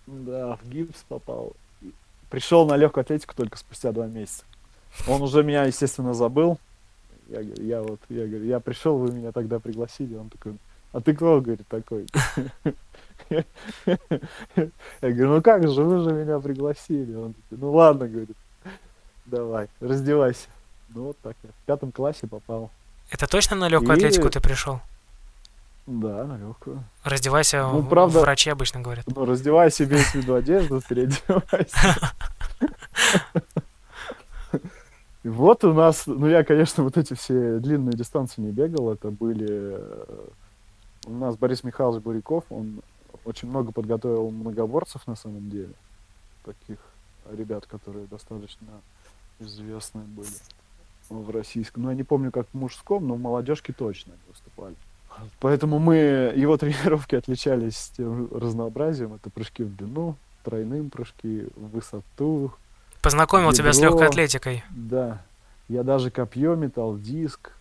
Speaker 3: Да, в гипс попал. Пришел на легкую атлетику только спустя два месяца. Он уже меня, естественно, забыл. Я я вот, я говорю, я пришел, вы меня тогда пригласили. Он такой, а ты кто, говорит, такой? Я говорю, ну как же, вы же меня пригласили. Он такой, ну ладно, говорит, давай, раздевайся. Ну вот так я в пятом классе попал.
Speaker 2: Это точно на легкую И... атлетику ты пришел?
Speaker 3: Да, на легкую.
Speaker 2: Раздевайся, ну, правда, врачи обычно говорят.
Speaker 3: Ну, раздевайся, имеешь в виду одежду, переодевайся. И вот у нас, ну я, конечно, вот эти все длинные дистанции не бегал, это были... У нас Борис Михайлович Буряков, он очень много подготовил многоборцев на самом деле, таких ребят, которые достаточно известные были в российском. Ну, я не помню, как в мужском, но в молодежке точно выступали. Поэтому мы, его тренировки отличались тем разнообразием. Это прыжки в длину, тройным прыжки, в высоту,
Speaker 2: Познакомил Ведро, тебя с легкой атлетикой.
Speaker 3: Да. Я даже копье метал, диск.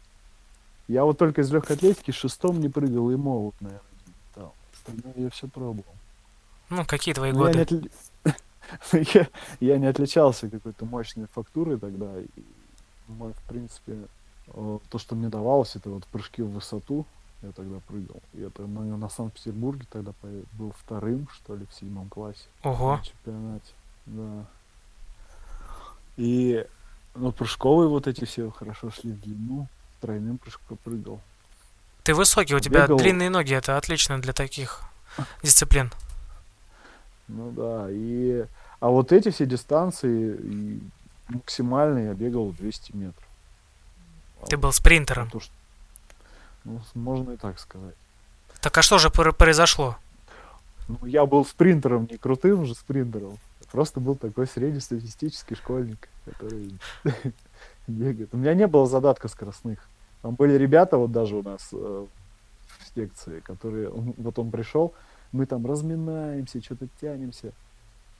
Speaker 3: Я вот только из легкой атлетики шестом не прыгал и молот, наверное. Остальное я все пробовал.
Speaker 2: Ну, какие твои Но годы?
Speaker 3: Я не, отли... я, я не отличался какой-то мощной фактурой тогда. И, в принципе, то, что мне давалось, это вот прыжки в высоту. Я тогда прыгал. И это на, на Санкт-Петербурге тогда был вторым, что ли, в седьмом классе.
Speaker 2: Ого.
Speaker 3: На чемпионате. Да. И ну, прыжковые вот эти все хорошо шли в длину, тройным прыжком прыгал.
Speaker 2: Ты высокий, у тебя Бегал... длинные ноги, это отлично для таких дисциплин.
Speaker 3: Ну да, и... А вот эти все дистанции, максимально я бегал 200 метров.
Speaker 2: Ты был спринтером. То, что...
Speaker 3: Ну, можно и так сказать.
Speaker 2: Так а что же произошло?
Speaker 3: Ну, я был спринтером, не крутым же спринтером. Просто был такой среднестатистический школьник, который бегает. У меня не было задатков скоростных. Там были ребята, вот даже у нас э, в секции, которые... Вот он пришел, мы там разминаемся, что-то тянемся.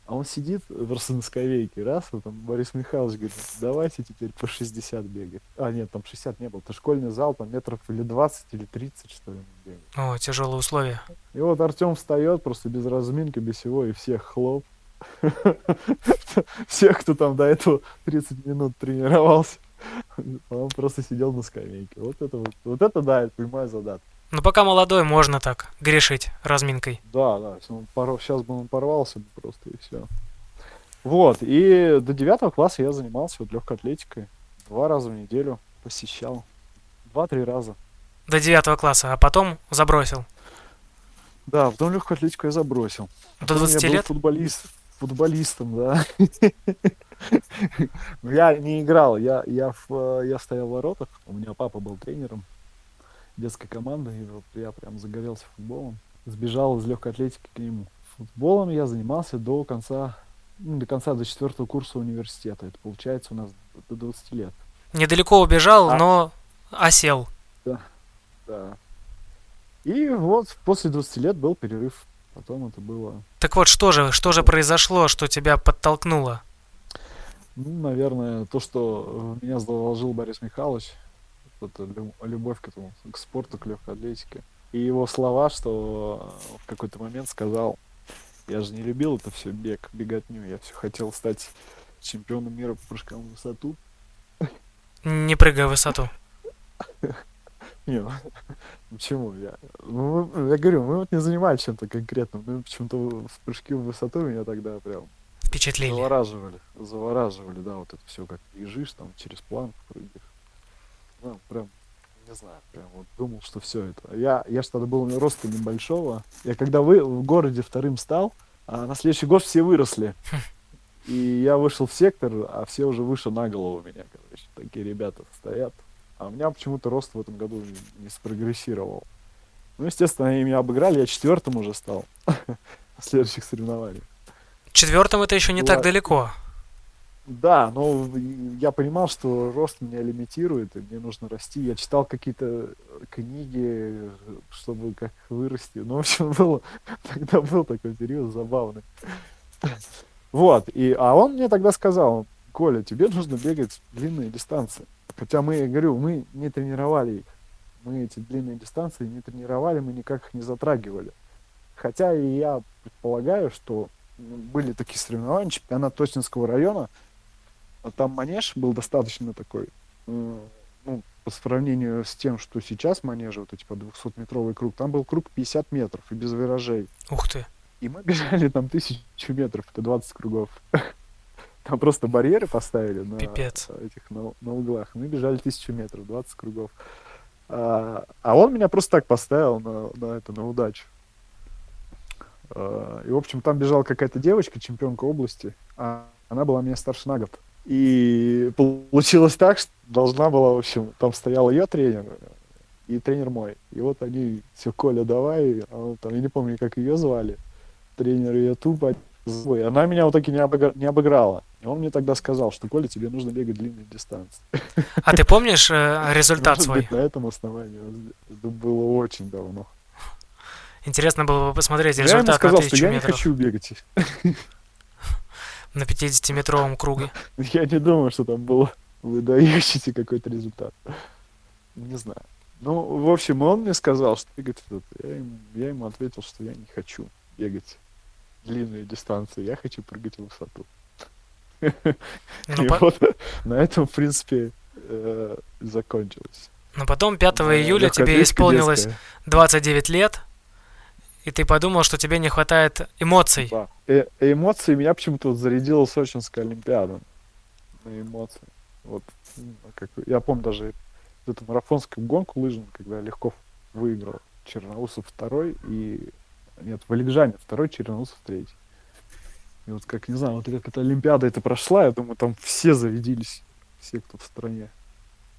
Speaker 3: А он сидит просто на скамейке, раз, вот там Борис Михайлович говорит, давайте теперь по 60 бегать. А, нет, там 60 не было, это школьный зал, там метров или 20, или 30, что ли, бегать.
Speaker 2: О, тяжелые условия.
Speaker 3: И вот Артем встает просто без разминки, без всего, и всех хлоп. Всех, кто там до этого 30 минут тренировался, он просто сидел на скамейке. Вот это вот, вот это да, это прямая задатка.
Speaker 2: Ну пока молодой, можно так грешить разминкой.
Speaker 3: Да, да, он порв... сейчас бы он порвался просто и все. Вот, и до девятого класса я занимался вот легкой атлетикой. Два раза в неделю посещал. Два-три раза.
Speaker 2: До девятого класса, а потом забросил.
Speaker 3: Да, потом легкую атлетику я забросил.
Speaker 2: До 20 лет?
Speaker 3: футболист футболистом, да. Я не играл, я, я, в, я стоял в воротах, у меня папа был тренером детской команды, и вот я прям загорелся футболом, сбежал из легкой атлетики к нему. Футболом я занимался до конца, ну, до конца, до четвертого курса университета. Это получается у нас до 20 лет.
Speaker 2: Недалеко убежал, а... но осел.
Speaker 3: Да, да. И вот после 20 лет был перерыв Потом это было...
Speaker 2: Так вот, что же, что же произошло, что тебя подтолкнуло?
Speaker 3: Ну, наверное, то, что меня заложил Борис Михайлович, это любовь к этому, к спорту, к легкой атлетике. И его слова, что в какой-то момент сказал, я же не любил это все, бег, беготню, я все хотел стать чемпионом мира по прыжкам в высоту.
Speaker 2: Не прыгая в высоту.
Speaker 3: Не, почему? Я, ну, я говорю, мы вот не занимались чем-то конкретным. Мы почему-то в прыжки в высоту меня тогда прям
Speaker 2: впечатлили.
Speaker 3: Завораживали. Завораживали, да, вот это все как бежишь, там через план прыгаешь. Ну, прям, не знаю, прям вот думал, что все это. Я, я что-то был роста небольшого. Я когда вы в городе вторым стал, а на следующий год все выросли. Хм. И я вышел в сектор, а все уже выше на голову меня, короче. Такие ребята стоят. А у меня почему-то рост в этом году не спрогрессировал. Ну, естественно, они меня обыграли, я четвертым уже стал в следующих соревнованиях.
Speaker 2: Четвертым это еще не так далеко.
Speaker 3: Да, но я понимал, что рост меня лимитирует, и мне нужно расти. Я читал какие-то книги, чтобы как вырасти. Ну, в общем, было, тогда был такой период забавный. Вот, и, а он мне тогда сказал, Коля, тебе нужно бегать длинные дистанции. Хотя мы, я говорю, мы не тренировали их. Мы эти длинные дистанции не тренировали, мы никак их не затрагивали. Хотя и я предполагаю, что были такие соревнования, чемпионат Точнинского района, а там манеж был достаточно такой, ну, по сравнению с тем, что сейчас манежи, вот эти по 200-метровый круг, там был круг 50 метров и без виражей.
Speaker 2: Ух ты.
Speaker 3: И мы бежали там тысячу метров, это 20 кругов. Там просто барьеры поставили на
Speaker 2: Пипец.
Speaker 3: этих на, на углах. Мы бежали тысячу метров, 20 кругов. А, а он меня просто так поставил на, на это, на удачу. А, и, в общем, там бежала какая-то девочка, чемпионка области, а она была меня старше на год. И получилось так, что должна была, в общем, там стоял ее тренер и тренер мой. И вот они, все, Коля, давай, а он, там, я не помню, как ее звали, тренер ее тупо, она меня вот таки не, обыгра... не обыграла. И он мне тогда сказал, что, Коля, тебе нужно бегать длинные дистанции.
Speaker 2: А ты помнишь э, результат свой?
Speaker 3: на этом основании. Это было очень давно.
Speaker 2: Интересно было бы посмотреть
Speaker 3: Я ему
Speaker 2: результат
Speaker 3: сказал,
Speaker 2: на
Speaker 3: что я не
Speaker 2: метров
Speaker 3: хочу бегать.
Speaker 2: на 50-метровом круге.
Speaker 3: Я не думаю, что там был выдающийся какой-то результат. Не знаю. Ну, в общем, он мне сказал, что бегать этот. Я ему, я ему ответил, что я не хочу бегать длинные дистанции, я хочу прыгать в высоту.
Speaker 2: Ну,
Speaker 3: И
Speaker 2: по-
Speaker 3: вот на этом, в принципе, э, закончилось.
Speaker 2: Но потом 5
Speaker 3: Да,
Speaker 2: июля тебе исполнилось
Speaker 3: детская.
Speaker 2: 29 лет, и ты подумал, что тебе не хватает эмоций.
Speaker 3: Да. Э- эмоции меня почему-то вот зарядила Сочинская Олимпиада. На эмоции. Вот, м, как, я помню даже эту марафонскую гонку лыжную, когда Легков выиграл. Черноусов второй и... Нет, Валикжанин второй, Черноусов третий. И вот как, не знаю, вот как эта Олимпиада это прошла, я думаю, там все зарядились. Все, кто в стране.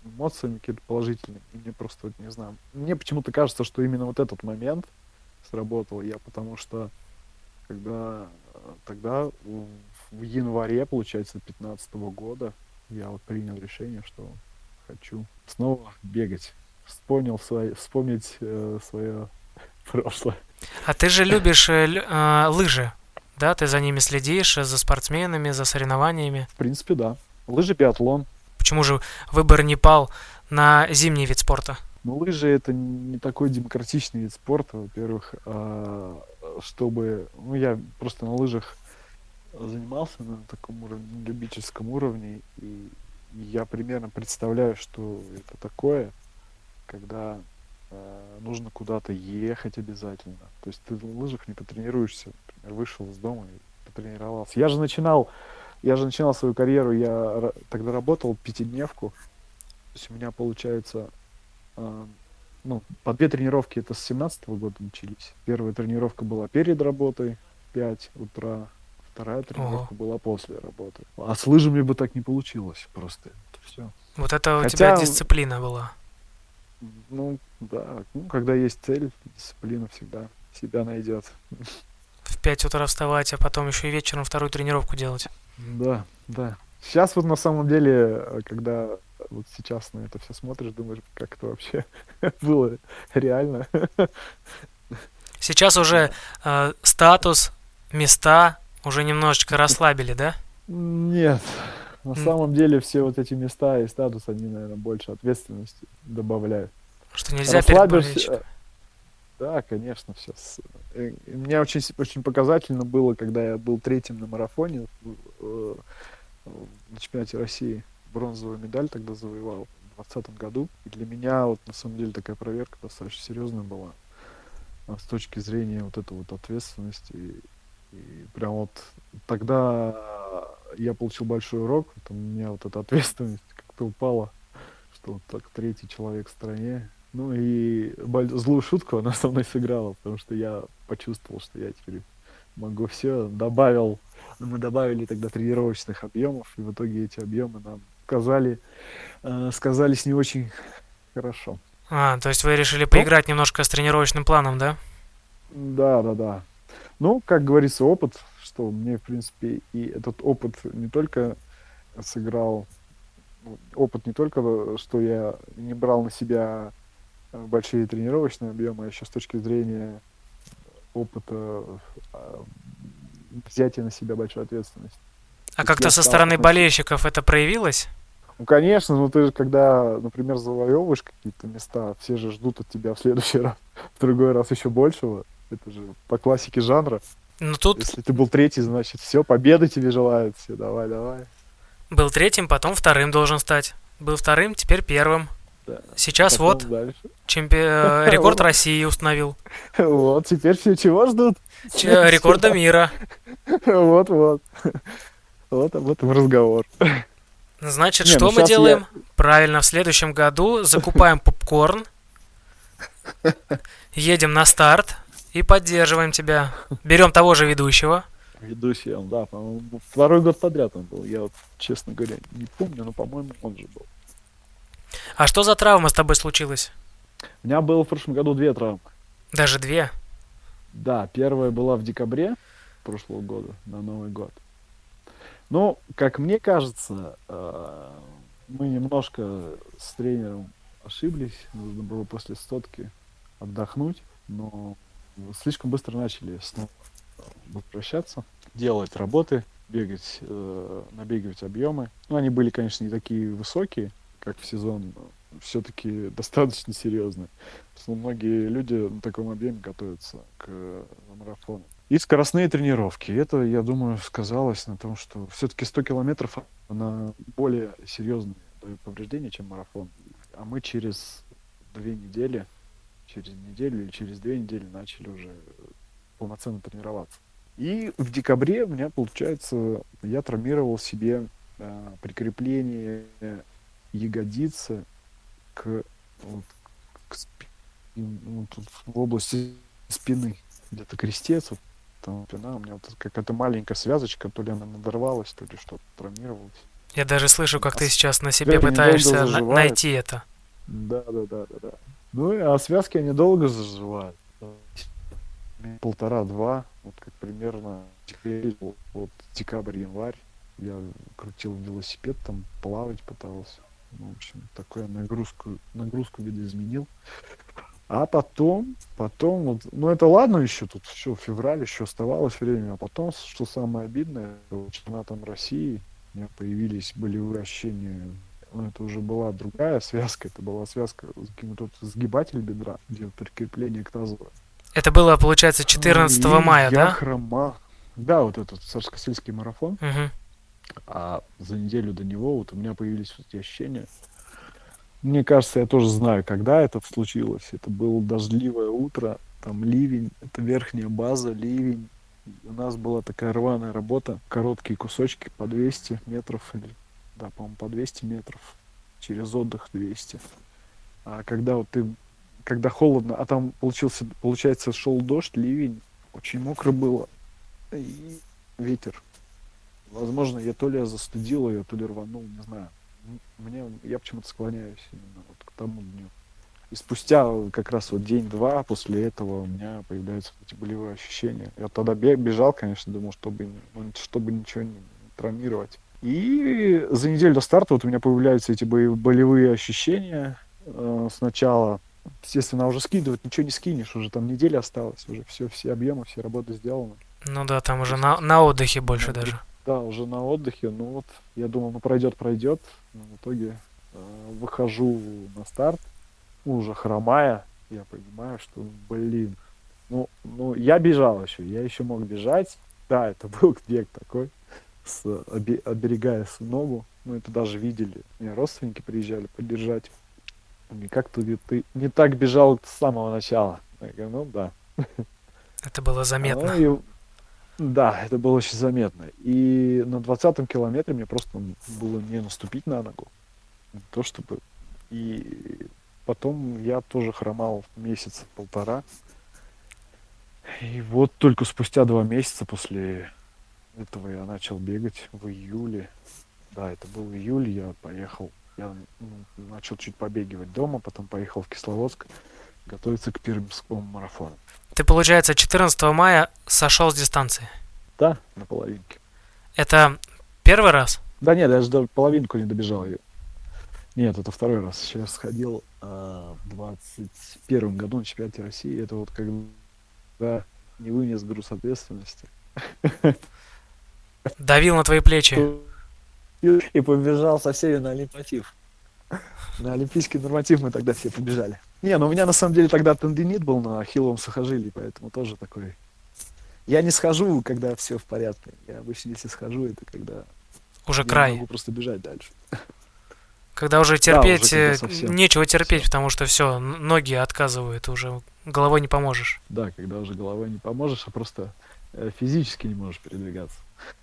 Speaker 3: Эмоциями какие-то положительные. И мне просто, вот, не знаю, мне почему-то кажется, что именно вот этот момент сработал я, потому что когда э, тогда в, январе, получается, 15 года я вот принял решение, что хочу снова бегать. Вспомнил свои, вспомнить э, свое прошлое.
Speaker 2: А ты же любишь э, э, лыжи, да? Ты за ними следишь, за спортсменами, за соревнованиями.
Speaker 3: В принципе, да. Лыжи, биатлон.
Speaker 2: Почему же выбор не пал на зимний вид спорта?
Speaker 3: Ну, лыжи это не такой демократичный вид спорта, во-первых, а, чтобы, ну, я просто на лыжах занимался на таком уровне, любительском уровне, и я примерно представляю, что это такое, когда э, нужно куда-то ехать обязательно. То есть ты на лыжах не потренируешься, например, вышел из дома и потренировался. Я же начинал, я же начинал свою карьеру, я тогда работал пятидневку, то есть у меня получается ну, по две тренировки это с 17 года начались. Первая тренировка была перед работой, 5 утра. Вторая тренировка была после работы. А с лыжами бы так не получилось просто. Все.
Speaker 2: Вот это у
Speaker 3: Хотя-
Speaker 2: тебя дисциплина была.
Speaker 3: Ну, да. Ну, когда есть цель, дисциплина всегда себя найдет.
Speaker 2: В 5 утра вставать, а потом еще и вечером вторую тренировку делать.
Speaker 3: Да, да. Сейчас вот на самом деле, э, когда вот сейчас на это все смотришь, думаешь, как это вообще было реально.
Speaker 2: Сейчас уже э, статус, места уже немножечко расслабили, да?
Speaker 3: Нет. На
Speaker 2: М.
Speaker 3: самом деле все вот эти места и статус, они, наверное, больше ответственности добавляют.
Speaker 2: Что нельзя
Speaker 3: Расслабишься-
Speaker 2: болельщиком.
Speaker 3: Да, конечно, все. Мне очень, с- очень показательно было, когда я был третьим на марафоне э, на чемпионате России. Бронзовую медаль тогда завоевал в 2020 году. И для меня вот на самом деле такая проверка достаточно серьезная была а, с точки зрения вот этой вот ответственности. И, прям вот тогда я получил большой урок, вот у меня вот эта ответственность как-то упала, что вот так третий человек в стране. Ну и злую шутку она со мной сыграла, потому что я почувствовал, что я теперь могу все. Добавил, мы добавили тогда тренировочных объемов, и в итоге эти объемы нам сказали, э, сказались не очень хорошо.
Speaker 2: А, то есть вы решили поиграть немножко с тренировочным планом, да?
Speaker 3: Да, да, да. Ну, как говорится, опыт, что мне, в принципе, и этот опыт не только сыграл, ну, опыт не только, что я не брал на себя большие тренировочные объемы, а еще с точки зрения опыта э, взятия на себя большой ответственности.
Speaker 2: А как-то со стороны болельщиков это проявилось?
Speaker 3: Ну, конечно, ну ты же, когда, например, завоевываешь какие-то места, все же ждут от тебя в следующий раз, в другой раз еще большего. Это же по классике жанра.
Speaker 2: Ну тут...
Speaker 3: Если ты был третий, значит, все, победы тебе желают все, давай, давай.
Speaker 2: Был третьим, потом вторым должен стать. Был вторым, теперь первым. Да. Сейчас потом вот дальше. чемпи... Э, рекорд России установил.
Speaker 3: Вот, теперь все чего ждут?
Speaker 2: Рекорда мира.
Speaker 3: Вот-вот. Вот об этом разговор.
Speaker 2: Значит, Не, что ну мы делаем? Я... Правильно, в следующем году закупаем попкорн, едем на старт и поддерживаем тебя. Берем того же ведущего.
Speaker 3: Ведущий, он, да, по-моему, второй год подряд он был. Я вот, честно говоря, не помню, но, по-моему, он же был.
Speaker 2: А что за травма с тобой случилась?
Speaker 3: У меня было в прошлом году две травмы.
Speaker 2: Даже две?
Speaker 3: Да, первая была в декабре прошлого года, на Новый год. Ну, как мне кажется, э, мы немножко с тренером ошиблись. Нужно было после стотки отдохнуть, но слишком быстро начали снова возвращаться, делать работы, бегать, э, набегивать объемы. Ну, они были, конечно, не такие высокие, как в сезон, все-таки достаточно серьезные. Потому что многие люди на таком объеме готовятся к марафону. И скоростные тренировки. Это, я думаю, сказалось на том, что все-таки 100 километров на более серьезные повреждения, чем марафон. А мы через две недели, через неделю или через две недели начали уже полноценно тренироваться. И в декабре у меня, получается, я травмировал себе э, прикрепление ягодицы к, вот, к спи, ну, в области спины. Где-то крестец, вот, там спина, у меня вот какая-то маленькая связочка, то ли она надорвалась, то ли что-то травмировалось.
Speaker 2: Я даже слышу, как а ты сейчас на себе пытаешься на- найти это.
Speaker 3: Да, да, да, да, да. Ну, а связки они долго заживают. Полтора-два, вот как примерно теперь, вот декабрь-январь, я крутил велосипед, там плавать пытался. Ну, в общем, такую нагрузку, нагрузку видоизменил. А потом, потом, вот, ну это ладно еще, тут все, февраль еще оставалось время, а потом, что самое обидное, чемпионатом России у меня появились болевые ощущения, ну это уже была другая связка, это была связка с каким-то сгибатель бедра, где прикрепление к тазу.
Speaker 2: Это было, получается, 14 ну, мая,
Speaker 3: я
Speaker 2: да?
Speaker 3: хрома. Да, вот этот царско-сельский марафон.
Speaker 2: Угу.
Speaker 3: А за неделю до него вот у меня появились вот эти ощущения, мне кажется, я тоже знаю, когда это случилось. Это было дождливое утро, там ливень, это верхняя база, ливень. У нас была такая рваная работа, короткие кусочки по 200 метров, или, да, по-моему, по 200 метров, через отдых 200. А когда вот ты, когда холодно, а там получился, получается, шел дождь, ливень, очень мокро было, и ветер. Возможно, я то ли я застудил ее, то ли рванул, не знаю мне, я почему-то склоняюсь именно вот к тому дню. И спустя как раз вот день-два после этого у меня появляются эти болевые ощущения. Я тогда бежал, конечно, думал, чтобы, ну, чтобы ничего не травмировать. И за неделю до старта вот у меня появляются эти болевые ощущения. Э, сначала, естественно, уже скидывать ничего не скинешь, уже там неделя осталась, уже все, все объемы, все работы сделаны.
Speaker 2: Ну да, там уже на, на отдыхе больше даже.
Speaker 3: Да, уже на отдыхе. Ну вот, я думал, ну пройдет, пройдет. Но в итоге э, выхожу на старт, уже хромая. Я понимаю, что, блин, ну, ну, я бежал еще, я еще мог бежать. Да, это был бег такой, с, обе, оберегая ногу. Ну, это даже видели. Мне родственники приезжали поддержать. И как ты, ты не так бежал с самого начала. Я говорю, ну да.
Speaker 2: Это было заметно.
Speaker 3: Ну, и, да, это было очень заметно. И на 20-м километре мне просто было не наступить на ногу. Не то чтобы... И потом я тоже хромал месяц полтора. И вот только спустя два месяца после этого я начал бегать в июле. Да, это был июль, я поехал, я ну, начал чуть побегивать дома, потом поехал в Кисловодск готовиться к Пермскому марафону.
Speaker 2: Ты, получается, 14 мая сошел с дистанции?
Speaker 3: Да, на половинке.
Speaker 2: Это первый раз?
Speaker 3: Да нет, даже до половинку не добежал ее. Нет, это второй раз. Сейчас сходил э, в 21 году на чемпионате России. Это вот когда не вынес груз ответственности.
Speaker 2: Давил на твои плечи.
Speaker 3: И побежал со всеми на Олимпатив. На олимпийский норматив мы тогда все побежали. Не, ну у меня на самом деле тогда тендинит был на ахилловом сухожилии, поэтому тоже такой... Я не схожу, когда все в порядке. Я обычно, если схожу, это когда...
Speaker 2: Уже
Speaker 3: я
Speaker 2: край.
Speaker 3: могу просто бежать дальше.
Speaker 2: Когда уже терпеть,
Speaker 3: когда
Speaker 2: э,
Speaker 3: совсем.
Speaker 2: нечего терпеть,
Speaker 3: Всё.
Speaker 2: потому что все, ноги отказывают, уже головой не поможешь.
Speaker 3: Да, когда уже головой не поможешь, а просто э, физически не можешь передвигаться.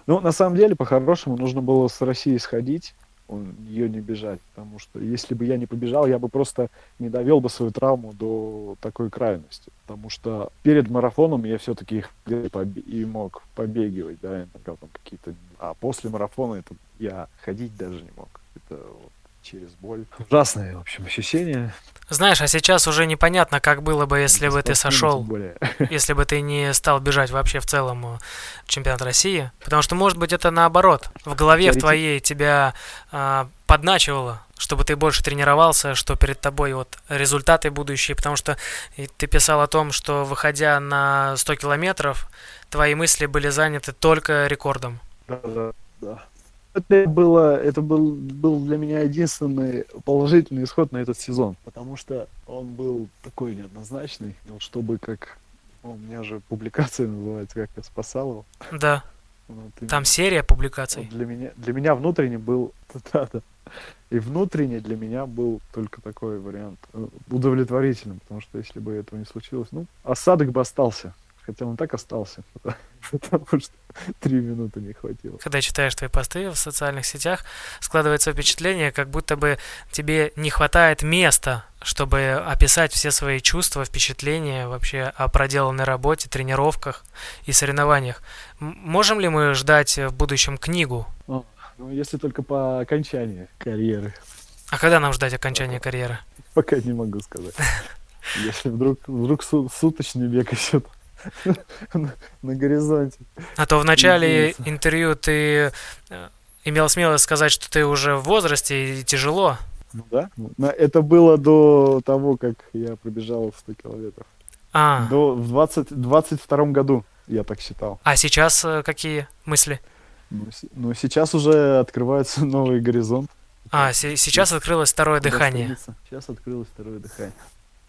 Speaker 3: Ну, на самом деле, по-хорошему, нужно было с России сходить, он- ее не бежать, потому что если бы я не побежал, я бы просто не довел бы свою травму до такой крайности. Потому что перед марафоном я все-таки и мог побегивать, да, иногда там какие-то... А после марафона это я ходить даже не мог. Это вот через боль. Ужасное, в общем, ощущение.
Speaker 2: Знаешь, а сейчас уже непонятно, как было бы, если бы ты сошел, если бы ты не стал бежать вообще в целом э, чемпионат России. Потому что, может быть, это наоборот. В голове в твоей тебя а, подначивало, чтобы ты больше тренировался, что перед тобой вот результаты будущие. Потому что ты писал о том, что выходя на 100 километров, твои мысли были заняты только рекордом.
Speaker 3: Да, да, да. Это было, это был, был для меня единственный положительный исход на этот сезон, потому что он был такой неоднозначный, вот чтобы как ну, у меня же публикация называется, как я спасал его.
Speaker 2: Да,
Speaker 3: Вот
Speaker 2: там серия публикаций.
Speaker 3: Вот для меня, для меня внутренне был, да, да. и внутренне для меня был только такой вариант э, удовлетворительным, потому что если бы этого не случилось, ну, осадок бы остался, хотя он так остался, потому что три минуты не хватило.
Speaker 2: когда читаешь твои посты в социальных сетях, складывается впечатление, как будто бы тебе не хватает места, чтобы описать все свои чувства, впечатления вообще о проделанной работе, тренировках и соревнованиях. Можем ли мы ждать в будущем книгу?
Speaker 3: Ну, если только по окончании карьеры.
Speaker 2: А когда нам ждать окончания карьеры?
Speaker 3: Пока не могу сказать. Если вдруг, вдруг су- суточный бег еще на, горизонте.
Speaker 2: А то в начале интервью ты э, имел смелость сказать, что ты уже в возрасте и тяжело.
Speaker 3: Ну да. Это было до того, как я пробежал 100 километров.
Speaker 2: А,
Speaker 3: До, в 20, 22 году я так считал.
Speaker 2: а сейчас э, какие мысли?
Speaker 3: С- но сейчас уже открывается новый горизонт.
Speaker 2: А, се- сейчас открылось второе
Speaker 3: Куда
Speaker 2: дыхание.
Speaker 3: Сейчас открылось второе дыхание.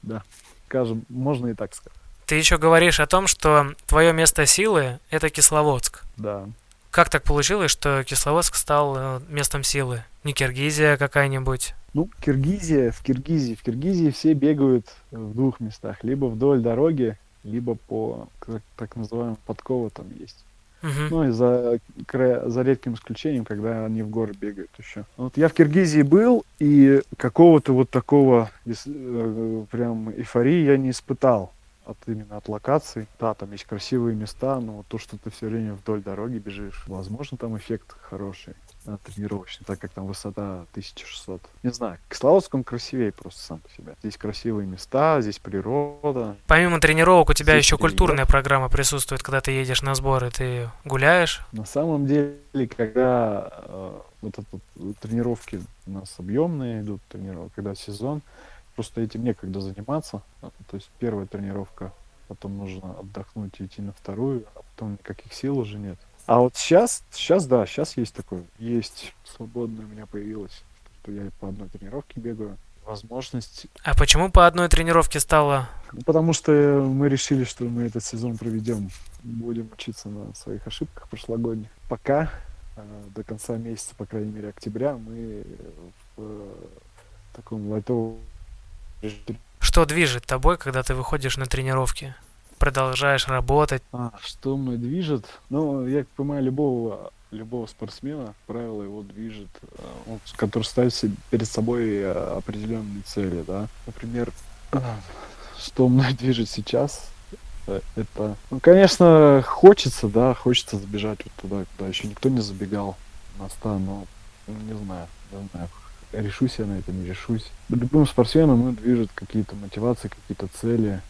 Speaker 3: Да. Скажем, можно и так сказать.
Speaker 2: Ты еще говоришь о том, что твое место силы – это Кисловодск.
Speaker 3: Да.
Speaker 2: Как так получилось, что Кисловодск стал э, местом силы? Не Киргизия какая-нибудь?
Speaker 3: Ну, Киргизия, в Киргизии. В Киргизии все бегают в двух местах. Либо вдоль дороги, либо по так называемым подковы там есть.
Speaker 2: Мгм.
Speaker 3: Ну и за, за редким исключением, когда они в горы бегают еще. Вот я в Киргизии был, и какого-то вот такого э, прям эйфории я не испытал от именно от локаций. Да, там есть красивые места, но вот то, что ты все время вдоль дороги бежишь, возможно, там эффект хороший а, тренировочный, так как там высота 1600. Не знаю, Кисловодск он красивее просто сам по себе. Здесь красивые места, здесь природа.
Speaker 2: Помимо тренировок у тебя
Speaker 3: Здесь
Speaker 2: еще
Speaker 3: перейдёт.
Speaker 2: культурная программа присутствует, когда ты едешь на сборы, ты гуляешь.
Speaker 3: На самом деле, когда э, вот это вот тренировки у нас объемные идут, тренировки, когда сезон, просто этим некогда заниматься. А, То есть первая тренировка, потом нужно отдохнуть и идти на вторую, а потом никаких сил уже нет. А вот сейчас, сейчас да, сейчас есть такое, есть свободное у меня появилось, что я по одной тренировке бегаю. Возможность
Speaker 2: А почему по одной тренировке стало?
Speaker 3: ну, потому что мы решили, что мы этот сезон проведем, будем учиться на своих ошибках прошлогодних. Пока э, до конца месяца, по крайней мере, октября, мы в э, таком лайтовом.
Speaker 2: Что движет тобой, когда ты выходишь на тренировки? Продолжаешь работать?
Speaker 3: А, что мной движет? Ну, я понимаю, любого любого спортсмена, правило, его движет, э, он, который ставит себе перед собой э, определенные цели, да. Например, что мной движет сейчас, э, это, ну, конечно, хочется, да, хочется забежать вот туда, куда еще никто не забегал на 100, но ну, не знаю, не знаю, решусь я на это, не решусь. Любым спортсменом ну, движет какие-то мотивации, какие-то цели.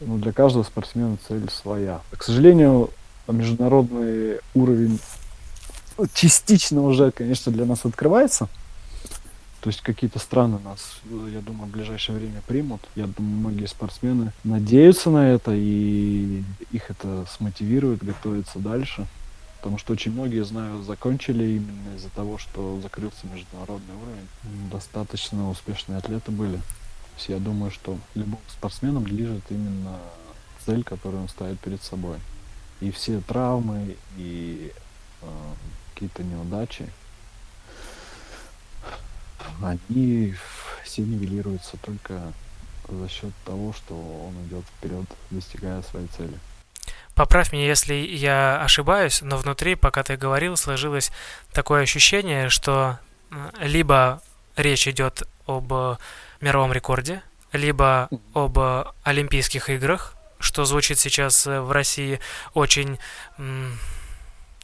Speaker 3: Ну, для каждого спортсмена цель своя. К сожалению, международный уровень частично уже, конечно, для нас открывается. То есть какие-то страны нас, я думаю, в ближайшее время примут. Я думаю, многие спортсмены надеются на это, и их это смотивирует готовиться дальше. Потому что очень многие, знаю, закончили именно из-за того, что закрылся международный уровень. Достаточно успешные атлеты были. То есть я думаю, что любым спортсменом движет именно цель, которую он ставит перед собой. И все травмы и э, какие-то неудачи, они все нивелируются только за счет того, что он идет вперед, достигая своей цели.
Speaker 2: Поправь меня, если я ошибаюсь, но внутри, пока ты говорил, сложилось такое ощущение, что либо речь идет об мировом рекорде, либо об Олимпийских играх, что звучит сейчас в России очень м,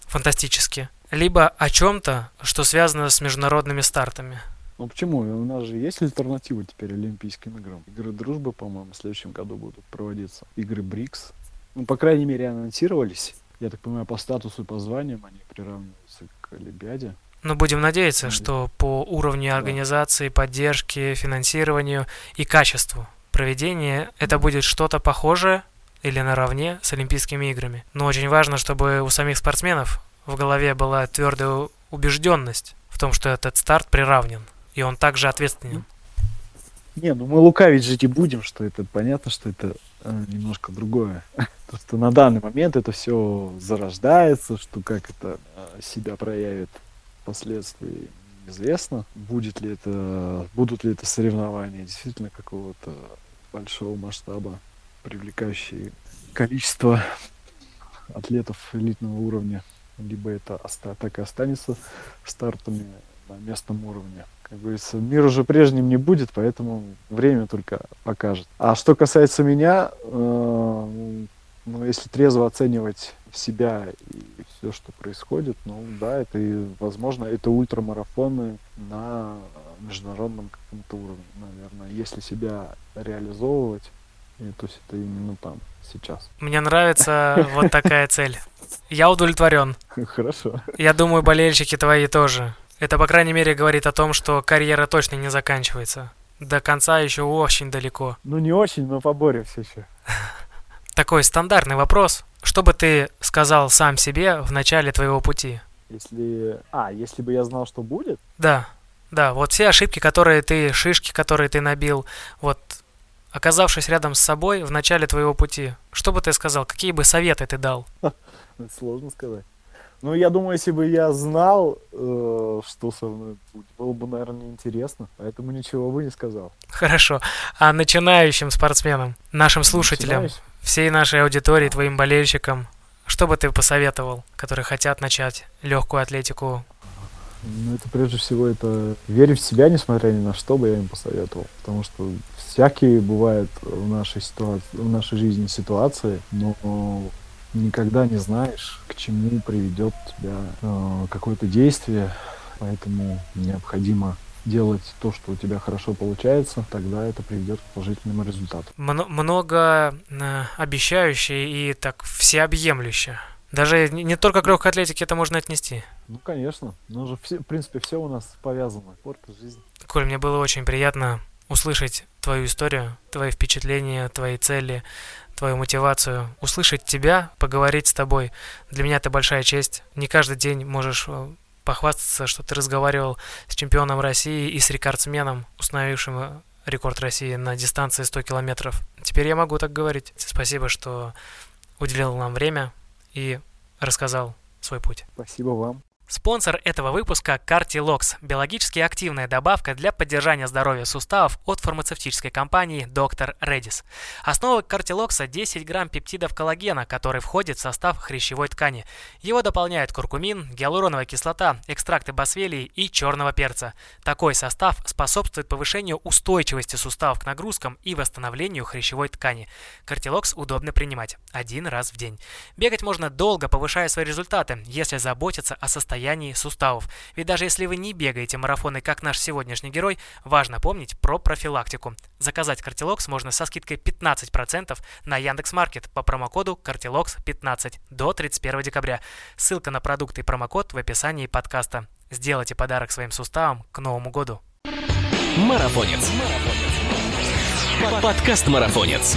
Speaker 2: фантастически, либо о чем-то, что связано с международными стартами.
Speaker 3: Ну почему? У нас же есть альтернатива теперь Олимпийским играм. Игры дружбы, по-моему, в следующем году будут проводиться. Игры БРИКС. Ну, по крайней мере, анонсировались. Я так понимаю, по статусу и по званиям они приравниваются к Олимпиаде.
Speaker 2: Но будем надеяться, что по уровню организации, поддержки, финансированию и качеству проведения это будет что-то похожее или наравне с Олимпийскими играми. Но очень важно, чтобы у самих спортсменов в голове была твердая убежденность в том, что этот старт приравнен, и он также ответственен.
Speaker 3: Не, ну мы лукавить жить и будем, что это понятно, что это немножко другое. То, что на данный момент это все зарождается, что как это э, себя проявит впоследствии известно. Будет ли это, будут ли это соревнования действительно какого-то большого масштаба, привлекающие количество атлетов элитного уровня, либо это так и останется стартами на местном уровне. Как говорится, мир уже прежним не будет, поэтому время только покажет. А что касается меня, э, ну, если трезво оценивать себя и все, что происходит, ну да, это и, возможно, это ультрамарафоны на международном каком-то уровне, наверное. Если себя реализовывать, и, то есть это именно там, сейчас.
Speaker 2: Мне нравится вот такая цель. Я удовлетворен.
Speaker 3: Хорошо.
Speaker 2: Я думаю, болельщики твои тоже. Это, по крайней мере, говорит о том, что карьера точно не заканчивается. До конца еще очень далеко.
Speaker 3: Ну, не очень, но поборемся еще.
Speaker 2: Такой стандартный вопрос. Что бы ты сказал сам себе в начале твоего пути?
Speaker 3: Если... А, если бы я знал, что будет?
Speaker 2: Да. Да, вот все ошибки, которые ты, шишки, которые ты набил, вот оказавшись рядом с собой в начале твоего пути, что бы ты сказал? Какие бы советы ты дал?
Speaker 3: Сложно сказать. Ну, я думаю, если бы я знал, э, что со мной будет, было бы, наверное, неинтересно, поэтому ничего бы не сказал.
Speaker 2: Хорошо. А начинающим спортсменам, нашим слушателям, всей нашей аудитории, твоим болельщикам, что бы ты посоветовал, которые хотят начать легкую атлетику?
Speaker 3: Ну, это прежде всего это верить в себя, несмотря ни на что бы я им посоветовал. Потому что всякие бывают в нашей ситуации, в нашей жизни ситуации, но никогда не знаешь, к чему приведет тебя э, какое-то действие, поэтому необходимо делать то, что у тебя хорошо получается, тогда это приведет к положительному результату.
Speaker 2: Мно- много э, обещающе и так всеобъемлюще. Даже не, не только к легкой атлетике это можно отнести.
Speaker 3: Ну, конечно. Ну же, все, в принципе, все у нас повязано. Спорт и жизнь.
Speaker 2: Коль, мне было очень приятно услышать твою историю, твои впечатления, твои цели, твою мотивацию, услышать тебя, поговорить с тобой. Для меня это большая честь. Не каждый день можешь э, похвастаться, что ты разговаривал с чемпионом России и с рекордсменом, установившим э, рекорд России на дистанции 100 километров. Теперь я могу так говорить. Спасибо, что уделил нам время и рассказал свой путь.
Speaker 3: Спасибо вам.
Speaker 2: Спонсор этого выпуска – Cartilox – биологически активная добавка для поддержания здоровья суставов от фармацевтической компании Dr. Redis. Основа Cartilox – 10 грамм пептидов коллагена, который входит в состав хрящевой ткани. Его дополняют куркумин, гиалуроновая кислота, экстракты басвелии и черного перца. Такой состав способствует повышению устойчивости суставов к нагрузкам и восстановлению хрящевой ткани. Cartilox удобно принимать один раз в день. Бегать можно долго, повышая свои результаты, если заботиться о состоянии состоянии суставов. Ведь даже если вы не бегаете марафоны, как наш сегодняшний герой, важно помнить про профилактику. Заказать Картилокс можно со скидкой 15% на Яндекс.Маркет по промокоду Картилокс15 до 31 декабря. Ссылка на продукты и промокод в описании подкаста. Сделайте подарок своим суставам к Новому году.
Speaker 1: Марафонец. Подкаст Марафонец.